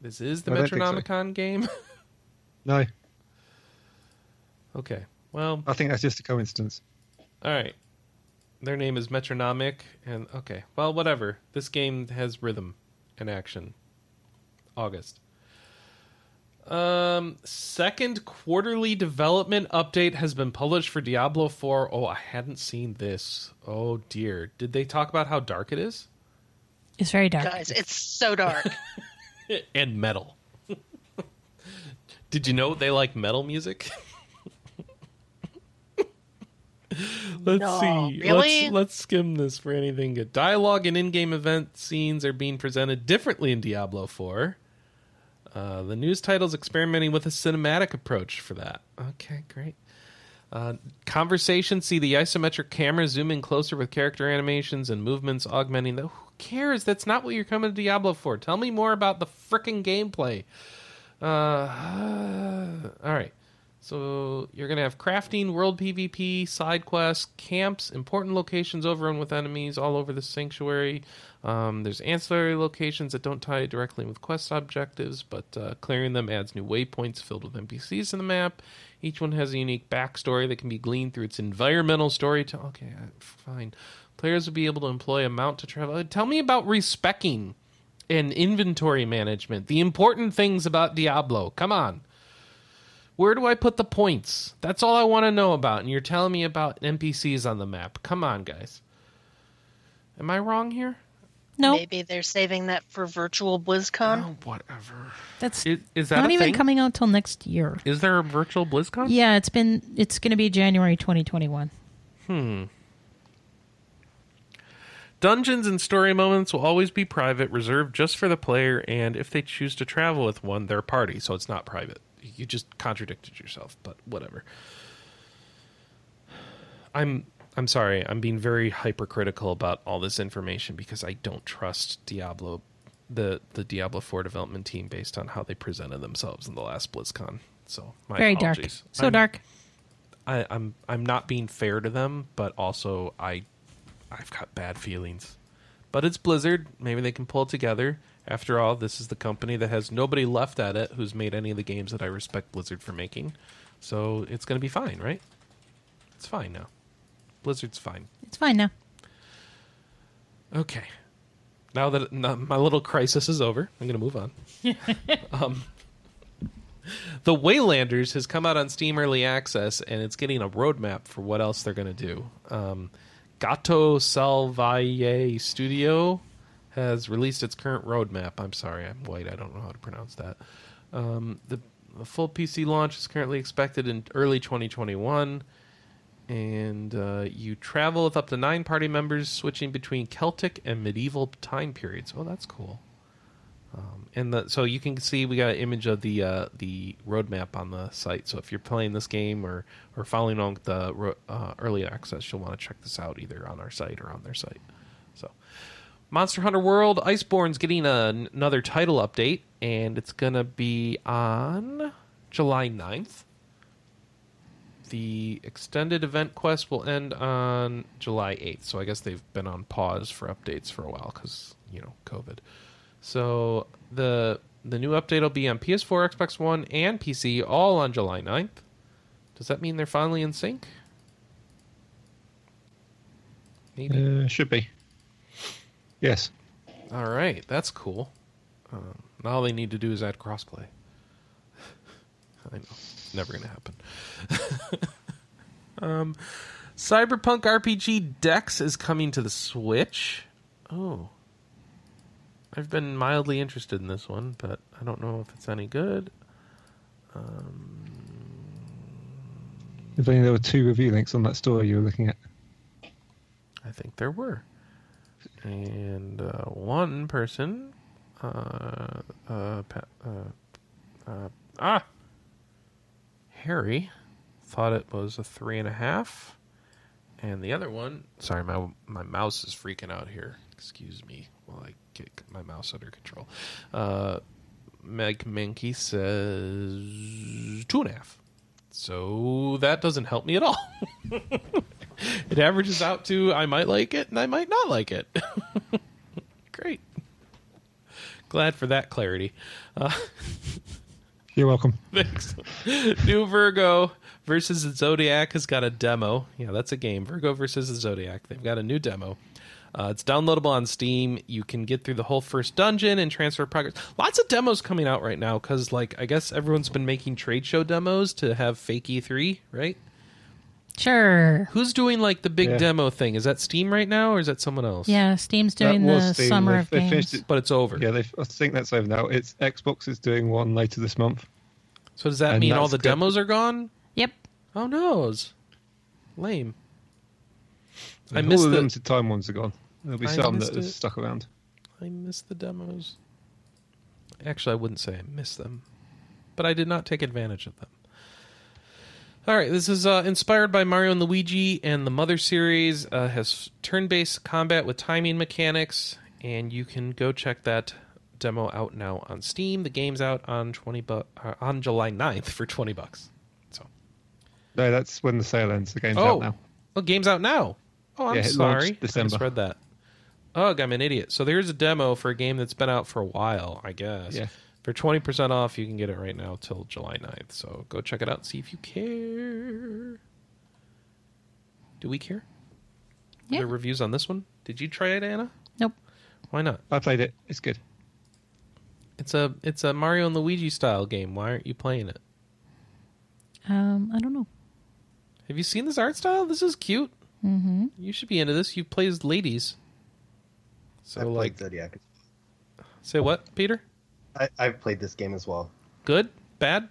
D: This is the
E: I don't so.
D: Metronomicon game?
E: No,
D: okay. Well,
E: I think that's just a coincidence.
D: all right. Their name is Metronomic and okay. Well, whatever. This game has rhythm and action. August. Um, second quarterly development update has been published for Diablo 4. Oh, I hadn't seen this. Oh dear. Did they talk about how dark it is?
A: It's very dark.
B: Guys, it's so dark.
D: And metal. Did you know they like metal music? Let's
B: No,
D: see.
B: really?
D: Let's, let's skim this for anything good. Dialogue and in-game event scenes are being presented differently in Diablo 4. Uh, the news title is experimenting with a cinematic approach for that. Okay, great. Uh, conversations see the isometric camera zoom in closer with character animations and movements augmenting the. Who cares? That's not what you're coming to Diablo for. Tell me more about the freaking gameplay. Uh, all right. So you're gonna have crafting, world PvP, side quests, camps, important locations overrun with enemies all over the sanctuary. Um, there's ancillary locations that don't tie directly with quest objectives, but uh, clearing them adds new waypoints filled with NPCs in the map. Each one has a unique backstory that can be gleaned through its environmental story. To okay, uh, fine. Players will be able to employ a mount to travel. Uh, Tell me about respecking and inventory management. The important things about Diablo. Come on. Where do I put the points? That's all I want to know about. And you're telling me about NPCs on the map. Come on, guys. Am I wrong here?
A: No,
B: Maybe they're saving that for virtual BlizzCon.
D: Oh, whatever.
A: that's
D: Is, is that
A: not even
D: thing?
A: coming out till next year.
D: Is there a virtual BlizzCon?
A: Yeah, it's been. It's going to be January 2021.
D: Hmm. Dungeons and story moments will always be private, reserved just for the player, and if they choose to travel with one, their party, so it's not private. You just contradicted yourself, but whatever. I'm I'm sorry. I'm being very hypercritical about all this information because I don't trust Diablo, the the Diablo 4 development team, based on how they presented themselves in the last BlizzCon. So my
A: Very dark.
D: apologies.
A: So
D: I'm-
A: dark.
D: I, I'm I'm not being fair to them, but also I I've got bad feelings. But it's Blizzard. Maybe they can pull it together. After all, this is the company that has nobody left at it who's made any of the games that I respect Blizzard for making. So it's going to be fine, right? It's fine now. Blizzard's fine.
A: It's fine now.
D: Okay. Now that my little crisis is over, I'm going to move on. um, the Waylanders has come out on Steam Early Access, and it's getting a roadmap for what else they're going to do. Um, Gato Salvaje Studio has released its current roadmap. I'm sorry, I'm white. I don't know how to pronounce that. Um, the, the full PC launch is currently expected in early 2021 and uh, you travel with up to nine party members, switching between Celtic and medieval time periods. Oh, that's cool. Um, and the, so you can see we got an image of the uh, the roadmap on the site. So if you're playing this game or or following along with the uh, early access, you'll want to check this out either on our site or on their site. So. Monster Hunter World Iceborne's getting a, another title update, and it's going to be on July 9th. The extended event quest will end on July 8th, so I guess they've been on pause for updates for a while because, you know, COVID. So the the new update will be on PS4, Xbox One, and PC all on July 9th. Does that mean they're finally in sync? Maybe.
E: Uh, should be. Yes.
D: All right, that's cool. Um, now all they need to do is add crossplay. I know, never going to happen. um, Cyberpunk RPG Dex is coming to the Switch. Oh, I've been mildly interested in this one, but I don't know if it's any good.
E: If only there were two review links on that story you were looking at.
D: I think there were. And uh, one person, uh, uh, uh, uh, ah, Harry, thought it was a three and a half, and the other one, sorry, my my mouse is freaking out here. Excuse me while I get my mouse under control. Uh, Meg Minky says two and a half. So that doesn't help me at all. it averages out to I might like it and I might not like it. Great. Glad for that clarity. Uh,
E: You're welcome.
D: thanks. New Virgo versus the Zodiac has got a demo. Yeah, that's a game. Virgo versus the Zodiac. They've got a new demo. Uh, it's downloadable on Steam. You can get through the whole first dungeon and transfer progress. Lots of demos coming out right now because, like, I guess everyone's been making trade show demos to have fake E3, right?
A: Sure.
D: Who's doing like the big
E: Yeah.
D: demo thing? Is that Steam right now, or is that someone else?
A: Yeah, Steam's
E: That
A: doing
E: was
A: the
E: Steam.
A: summer
E: They-
A: of
E: they
A: games.
E: finished it-
D: but it's over.
E: Yeah, they I think that's over now. It's Xbox is doing one later this month.
D: So does that
E: And
D: mean all
E: that's
D: the
E: good.
D: demos are gone?
A: Yep.
D: Oh no, lame. I
E: And
D: missed
E: all the
D: the
E: limited time ones are gone. There'll be
D: I
E: some
D: missed
E: that are
D: it.
E: stuck around.
D: I missed the demos. Actually, I wouldn't say I missed them, but I did not take advantage of them. All right, this is uh, inspired by Mario and Luigi, and the Mother series uh, has turn-based combat with timing mechanics, and you can go check that demo out now on Steam. The game's out on twenty bu- uh, on July 9th for twenty bucks. So,
E: No, that's when the sale ends. The game's
D: oh,
E: out now.
D: oh, game's out now. Oh, I'm
E: Yeah,
D: sorry, I
E: December.
D: misread that. Ugh, I'm an idiot. So there's a demo for a game that's been out for a while, I guess.
E: Yeah.
D: For 20% off, you can get it right now till July 9th. So go check it out and see if you care. Do we care? Are
A: Yeah.
D: there reviews on this one? Did you try it, Anna?
A: Nope.
D: Why not?
E: I played it. It's good.
D: It's a it's a Mario and Luigi style game. Why aren't you playing it?
A: Um, I don't know.
D: Have you seen this art style? This is cute.
A: Mm-hmm.
D: You should be into this. You play as ladies. So
C: I've
D: like,
C: played Zodiac.
D: say what, Peter?
C: I, I've played this game as well.
D: Good? Bad?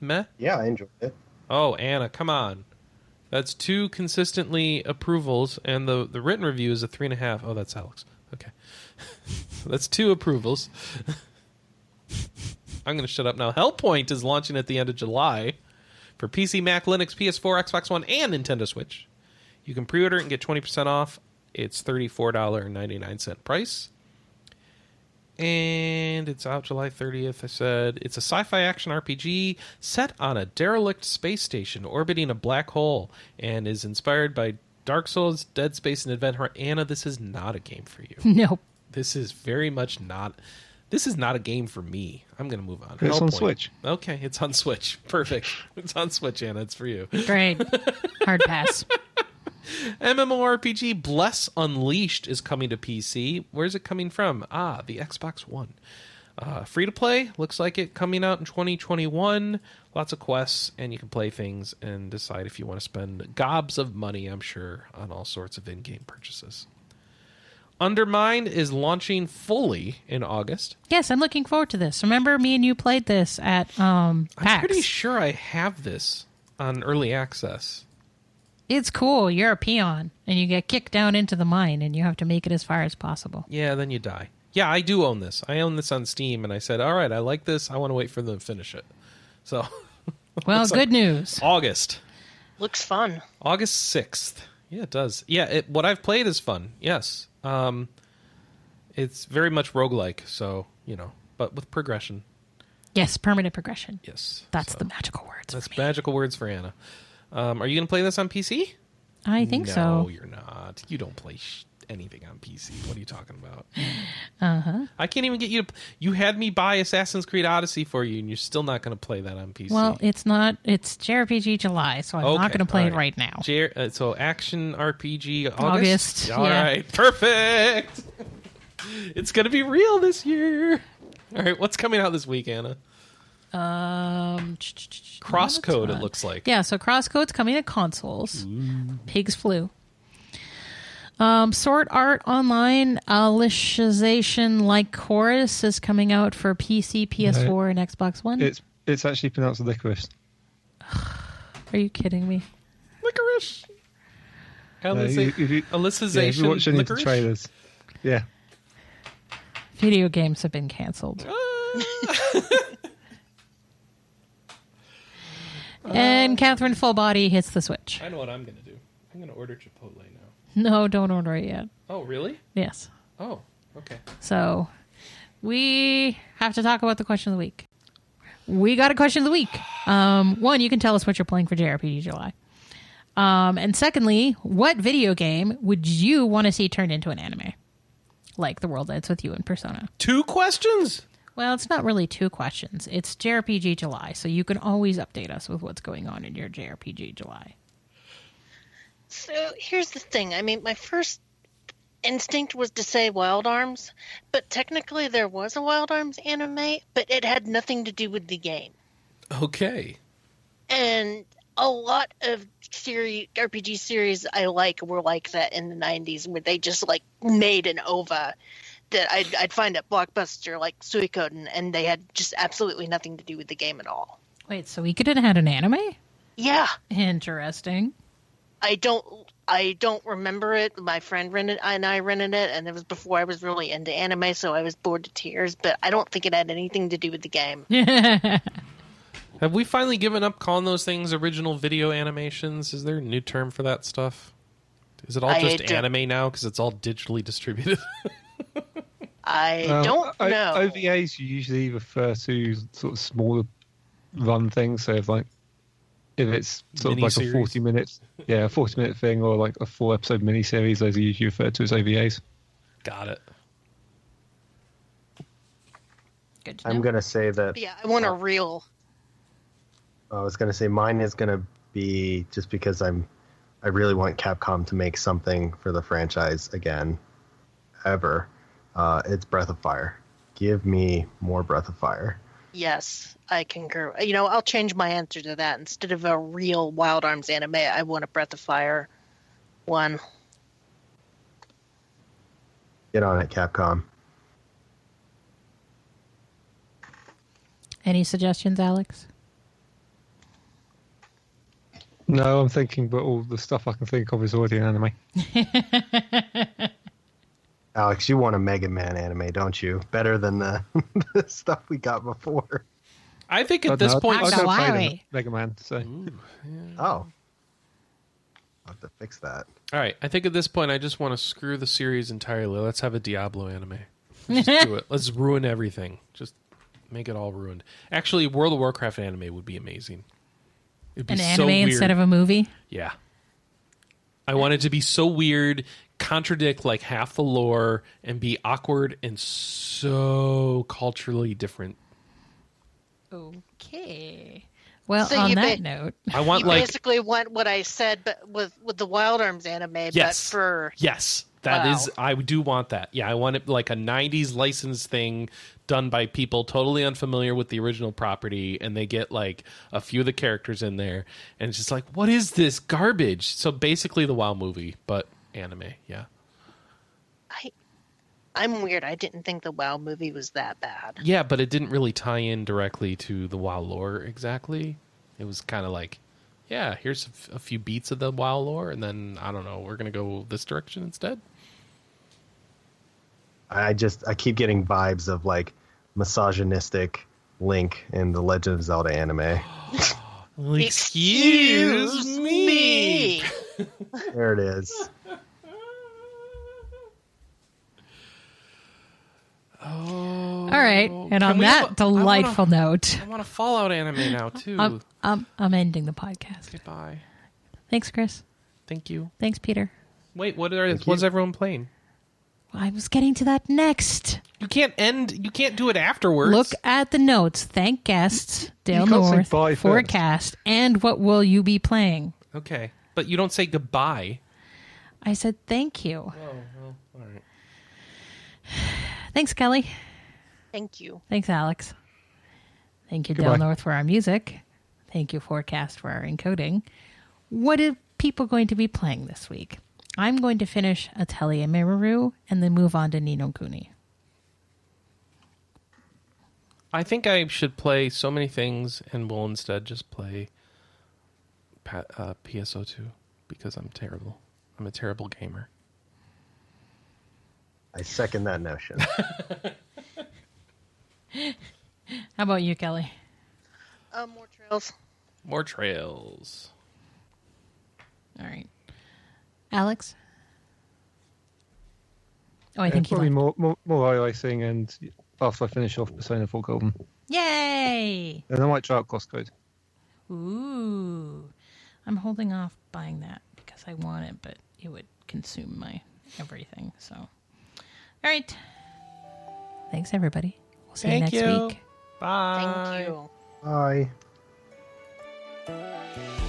D: Meh?
C: Yeah, I enjoyed it.
D: Oh, Anna, come on. That's two consistently approvals, and the, the written review is a three and a half. Oh, that's Alex. Okay. that's two approvals. I'm going to shut up now. Hellpoint is launching at the end of July for PC, Mac, Linux, PS4, Xbox One, and Nintendo Switch. You can pre-order it and get 20% off. It's $34.99 price. And it's out July 30th. I said it's a sci-fi action RPG set on a derelict space station orbiting a black hole and is inspired by Dark Souls, Dead Space, and Adventure. Anna, this is not a game for you.
A: Nope.
D: This is very much not. This is not a game for me. I'm going to move on.
E: It's on
D: Hellpoint.
E: Switch.
D: Okay, it's on Switch. Perfect. it's on Switch, Anna. It's for you.
A: Great. Hard pass.
D: MMORPG Bless Unleashed is coming to PC. Where's it coming from? Ah, the Xbox One. Uh, free to play. Looks like it coming out in 2021. Lots of quests, and you can play things and decide if you want to spend gobs of money, I'm sure, on all sorts of in game purchases. Undermine is launching fully in August.
A: Yes, I'm looking forward to this. Remember, me and you played this at um,
D: I'm pretty sure I have this on early access.
A: It's cool. You're a peon, and you get kicked down into the mine, and you have to make it as far as possible.
D: Yeah, then you die. Yeah, I do own this. I own this on Steam, and I said, all right, I like this. I want to wait for them to finish it. So,
A: Well, good
D: like-
A: news.
D: August.
B: Looks fun.
D: August 6th. Yeah, it does. Yeah, it, what I've played is fun. Yes. Um, it's very much roguelike, so, you know, but with progression.
A: Yes, permanent progression.
D: Yes.
A: That's
D: So,
A: the magical words.
D: That's
A: for me.
D: magical words for Anna. Um, are you going to play this on PC?
A: I think
D: no,
A: so.
D: No, you're not. You don't play sh- anything on PC. What are you talking about?
A: Uh huh.
D: I can't even get you to. You had me buy Assassin's Creed Odyssey for you, and you're still not going to play that on PC.
A: Well, it's not. It's JRPG July, so I'm not going to play
D: all
A: it right now.
D: J- uh, so action RPG August.
A: August,
D: All
A: yeah.
D: right, perfect. it's going to be real this year. All right, what's coming out this week, Anna?
A: Um,
D: Crosscode. It looks like.
A: Yeah, so Crosscode's coming to consoles. Pigs flew. Um, Sword Art Online Alicization Lycoris is coming out for PC, PS4, and Xbox One.
E: It's it's actually pronounced licorice.
A: Are you kidding me?
D: Licorice.
E: Uh,
D: Alice-
E: you- if you- yeah, if
D: Alicization
E: you watch any of the
D: licorice?
E: trailers, yeah,
A: Video games have been canceled.
D: Ah.
A: and Catherine Full Body hits the Switch.
D: I know what I'm going to do. I'm going to order Chipotle now.
A: No, don't order it yet.
D: Oh, really?
A: Yes.
D: Oh, okay.
A: So we have to talk about the question of the week. We got a question of the week. Um, one, you can tell us what you're playing for JRPG July. Um, and secondly, what video game would you want to see turned into an anime? Like The World Ends With You and Persona.
D: Two questions?
A: Well, it's not really two questions. It's JRPG July, so you can always update us with what's going on in your JRPG July.
B: So here's the thing. I mean, my first instinct was to say Wild Arms, but technically there was a Wild Arms anime, but it had nothing to do with the game.
D: Okay.
B: And a lot of series RPG series I like were like that in the 90s where they just like made an OVA that I'd, I'd find at Blockbuster like Suikoden and they had just absolutely nothing to do with the game at all.
A: Wait, so we could have had an anime?
B: Yeah,
A: Interesting.
B: I don't I don't remember it. My friend rented and I rented it and it was before I was really into anime so I was bored to tears, but I don't think it had anything to do with the game.
D: Have we finally given up calling those things original video animations? Is there a new term for that stuff? Is it all
B: I
D: just
B: don't-
D: anime now because it's all digitally distributed?
B: I
E: Um,
B: don't
E: O-
B: know.
E: OVAs you usually refer to sort of smaller run things. So if like if it's sort of like a forty minute, yeah, a forty minute thing, or like a four episode miniseries, those are usually referred to as OVAs.
D: Got it.
A: Good to
C: I'm
A: know.
C: gonna say that.
B: yeah, I want a real
C: I was gonna say mine is gonna be just because I'm. I really want Capcom to make something for the franchise again, ever. Uh, it's Breath of Fire. Give me more Breath of Fire.
B: Yes, I concur. You know, I'll change my answer to that. Instead of a real Wild Arms anime, I want a Breath of Fire one.
C: Get on it, Capcom.
A: Any suggestions, Alex?
E: No, I'm thinking, but all the stuff I can think of is already an anime.
C: Alex, you want a Mega Man anime, don't you? Better than the, the stuff we got before.
D: I think at
E: But
D: this
E: no,
D: point,
E: I
A: so
E: don't
A: why?
E: play the Mega Man, so
C: Oh. I'll have to fix that.
D: All right, I think at this point I just want to screw the series entirely. Let's have a Diablo anime. Let's Just do it. Let's ruin everything. Just make it all ruined. Actually, World of Warcraft anime would be amazing. It'd be
A: An
D: so
A: anime
D: weird.
A: instead of a movie.
D: Yeah. I want it to be so weird, contradict like half the lore, and be awkward and so culturally different.
A: Okay. Well,
B: So
A: on that
B: ba-
A: note,
D: I want
B: you
D: like
B: basically want what I said, but with with the Wild Arms anime,
D: Yes.
B: but for
D: yes, that
B: Wow.
D: is. I do want that. Yeah, I want it like a '90s licensed thing done by people totally unfamiliar with the original property, and they get like a few of the characters in there, and it's just like, what is this garbage? So basically, the WoW movie, but anime. Yeah.
B: I, I'm weird. I didn't think the WoW movie was that bad.
D: Yeah, but it didn't really tie in directly to the WoW lore exactly. It was kind of like, yeah, here's a, f- a few beats of the WoW lore, and then I don't know, we're gonna go this direction instead.
C: I just I keep getting vibes of like misogynistic Link in the Legend of Zelda anime.
D: Excuse me.
C: there it is.
D: Oh,
A: all right. Oh.
D: And
A: on
D: we
A: that
D: have a- I wanna-
A: delightful note,
D: I want a Fallout anime now too.
A: I'm, I'm, I'm ending the podcast.
D: Goodbye.
A: Thanks, Chris.
D: Thank you.
A: Thanks, Peter.
D: Wait, what are
C: Thank
D: what's
C: you.
D: everyone playing?
A: I was getting to that next.
D: You can't end. You can't do it afterwards.
A: Look at the notes. Thank guests, Dale
E: can't say
A: North,
E: bye first.
A: forecast, and what will you be playing?
D: Okay, but you don't say goodbye.
A: I said thank you.
D: Oh, well, all right.
A: Thanks, Kelly.
B: Thank you.
A: Thanks, Alex. Thank you,
E: Goodbye.
A: Dale North, for our music. Thank you, Forecast, for our encoding. What are people going to be playing this week? I'm going to finish Atelier Meruru and then move on to Ni no Kuni.
D: I think I should play so many things, and will instead just play pa- uh, PSO2 because I'm terrible. I'm a terrible gamer.
C: I second that notion.
A: How about you, Kelly?
B: Um, more trails.
D: More trails.
A: All right. Alex? Oh, I
E: Yeah,
A: think he
E: probably
A: left.
E: more, more more iRacing and after I finish off Persona 4 Golden.
A: Yay!
E: And I might try out Crosscode.
A: Ooh. I'm holding off buying that because I want it, but it would consume my everything. So, all right. Thanks, everybody. We'll see
D: Thank
A: you next
D: you.
A: week.
D: Bye.
B: Thank you.
C: Bye.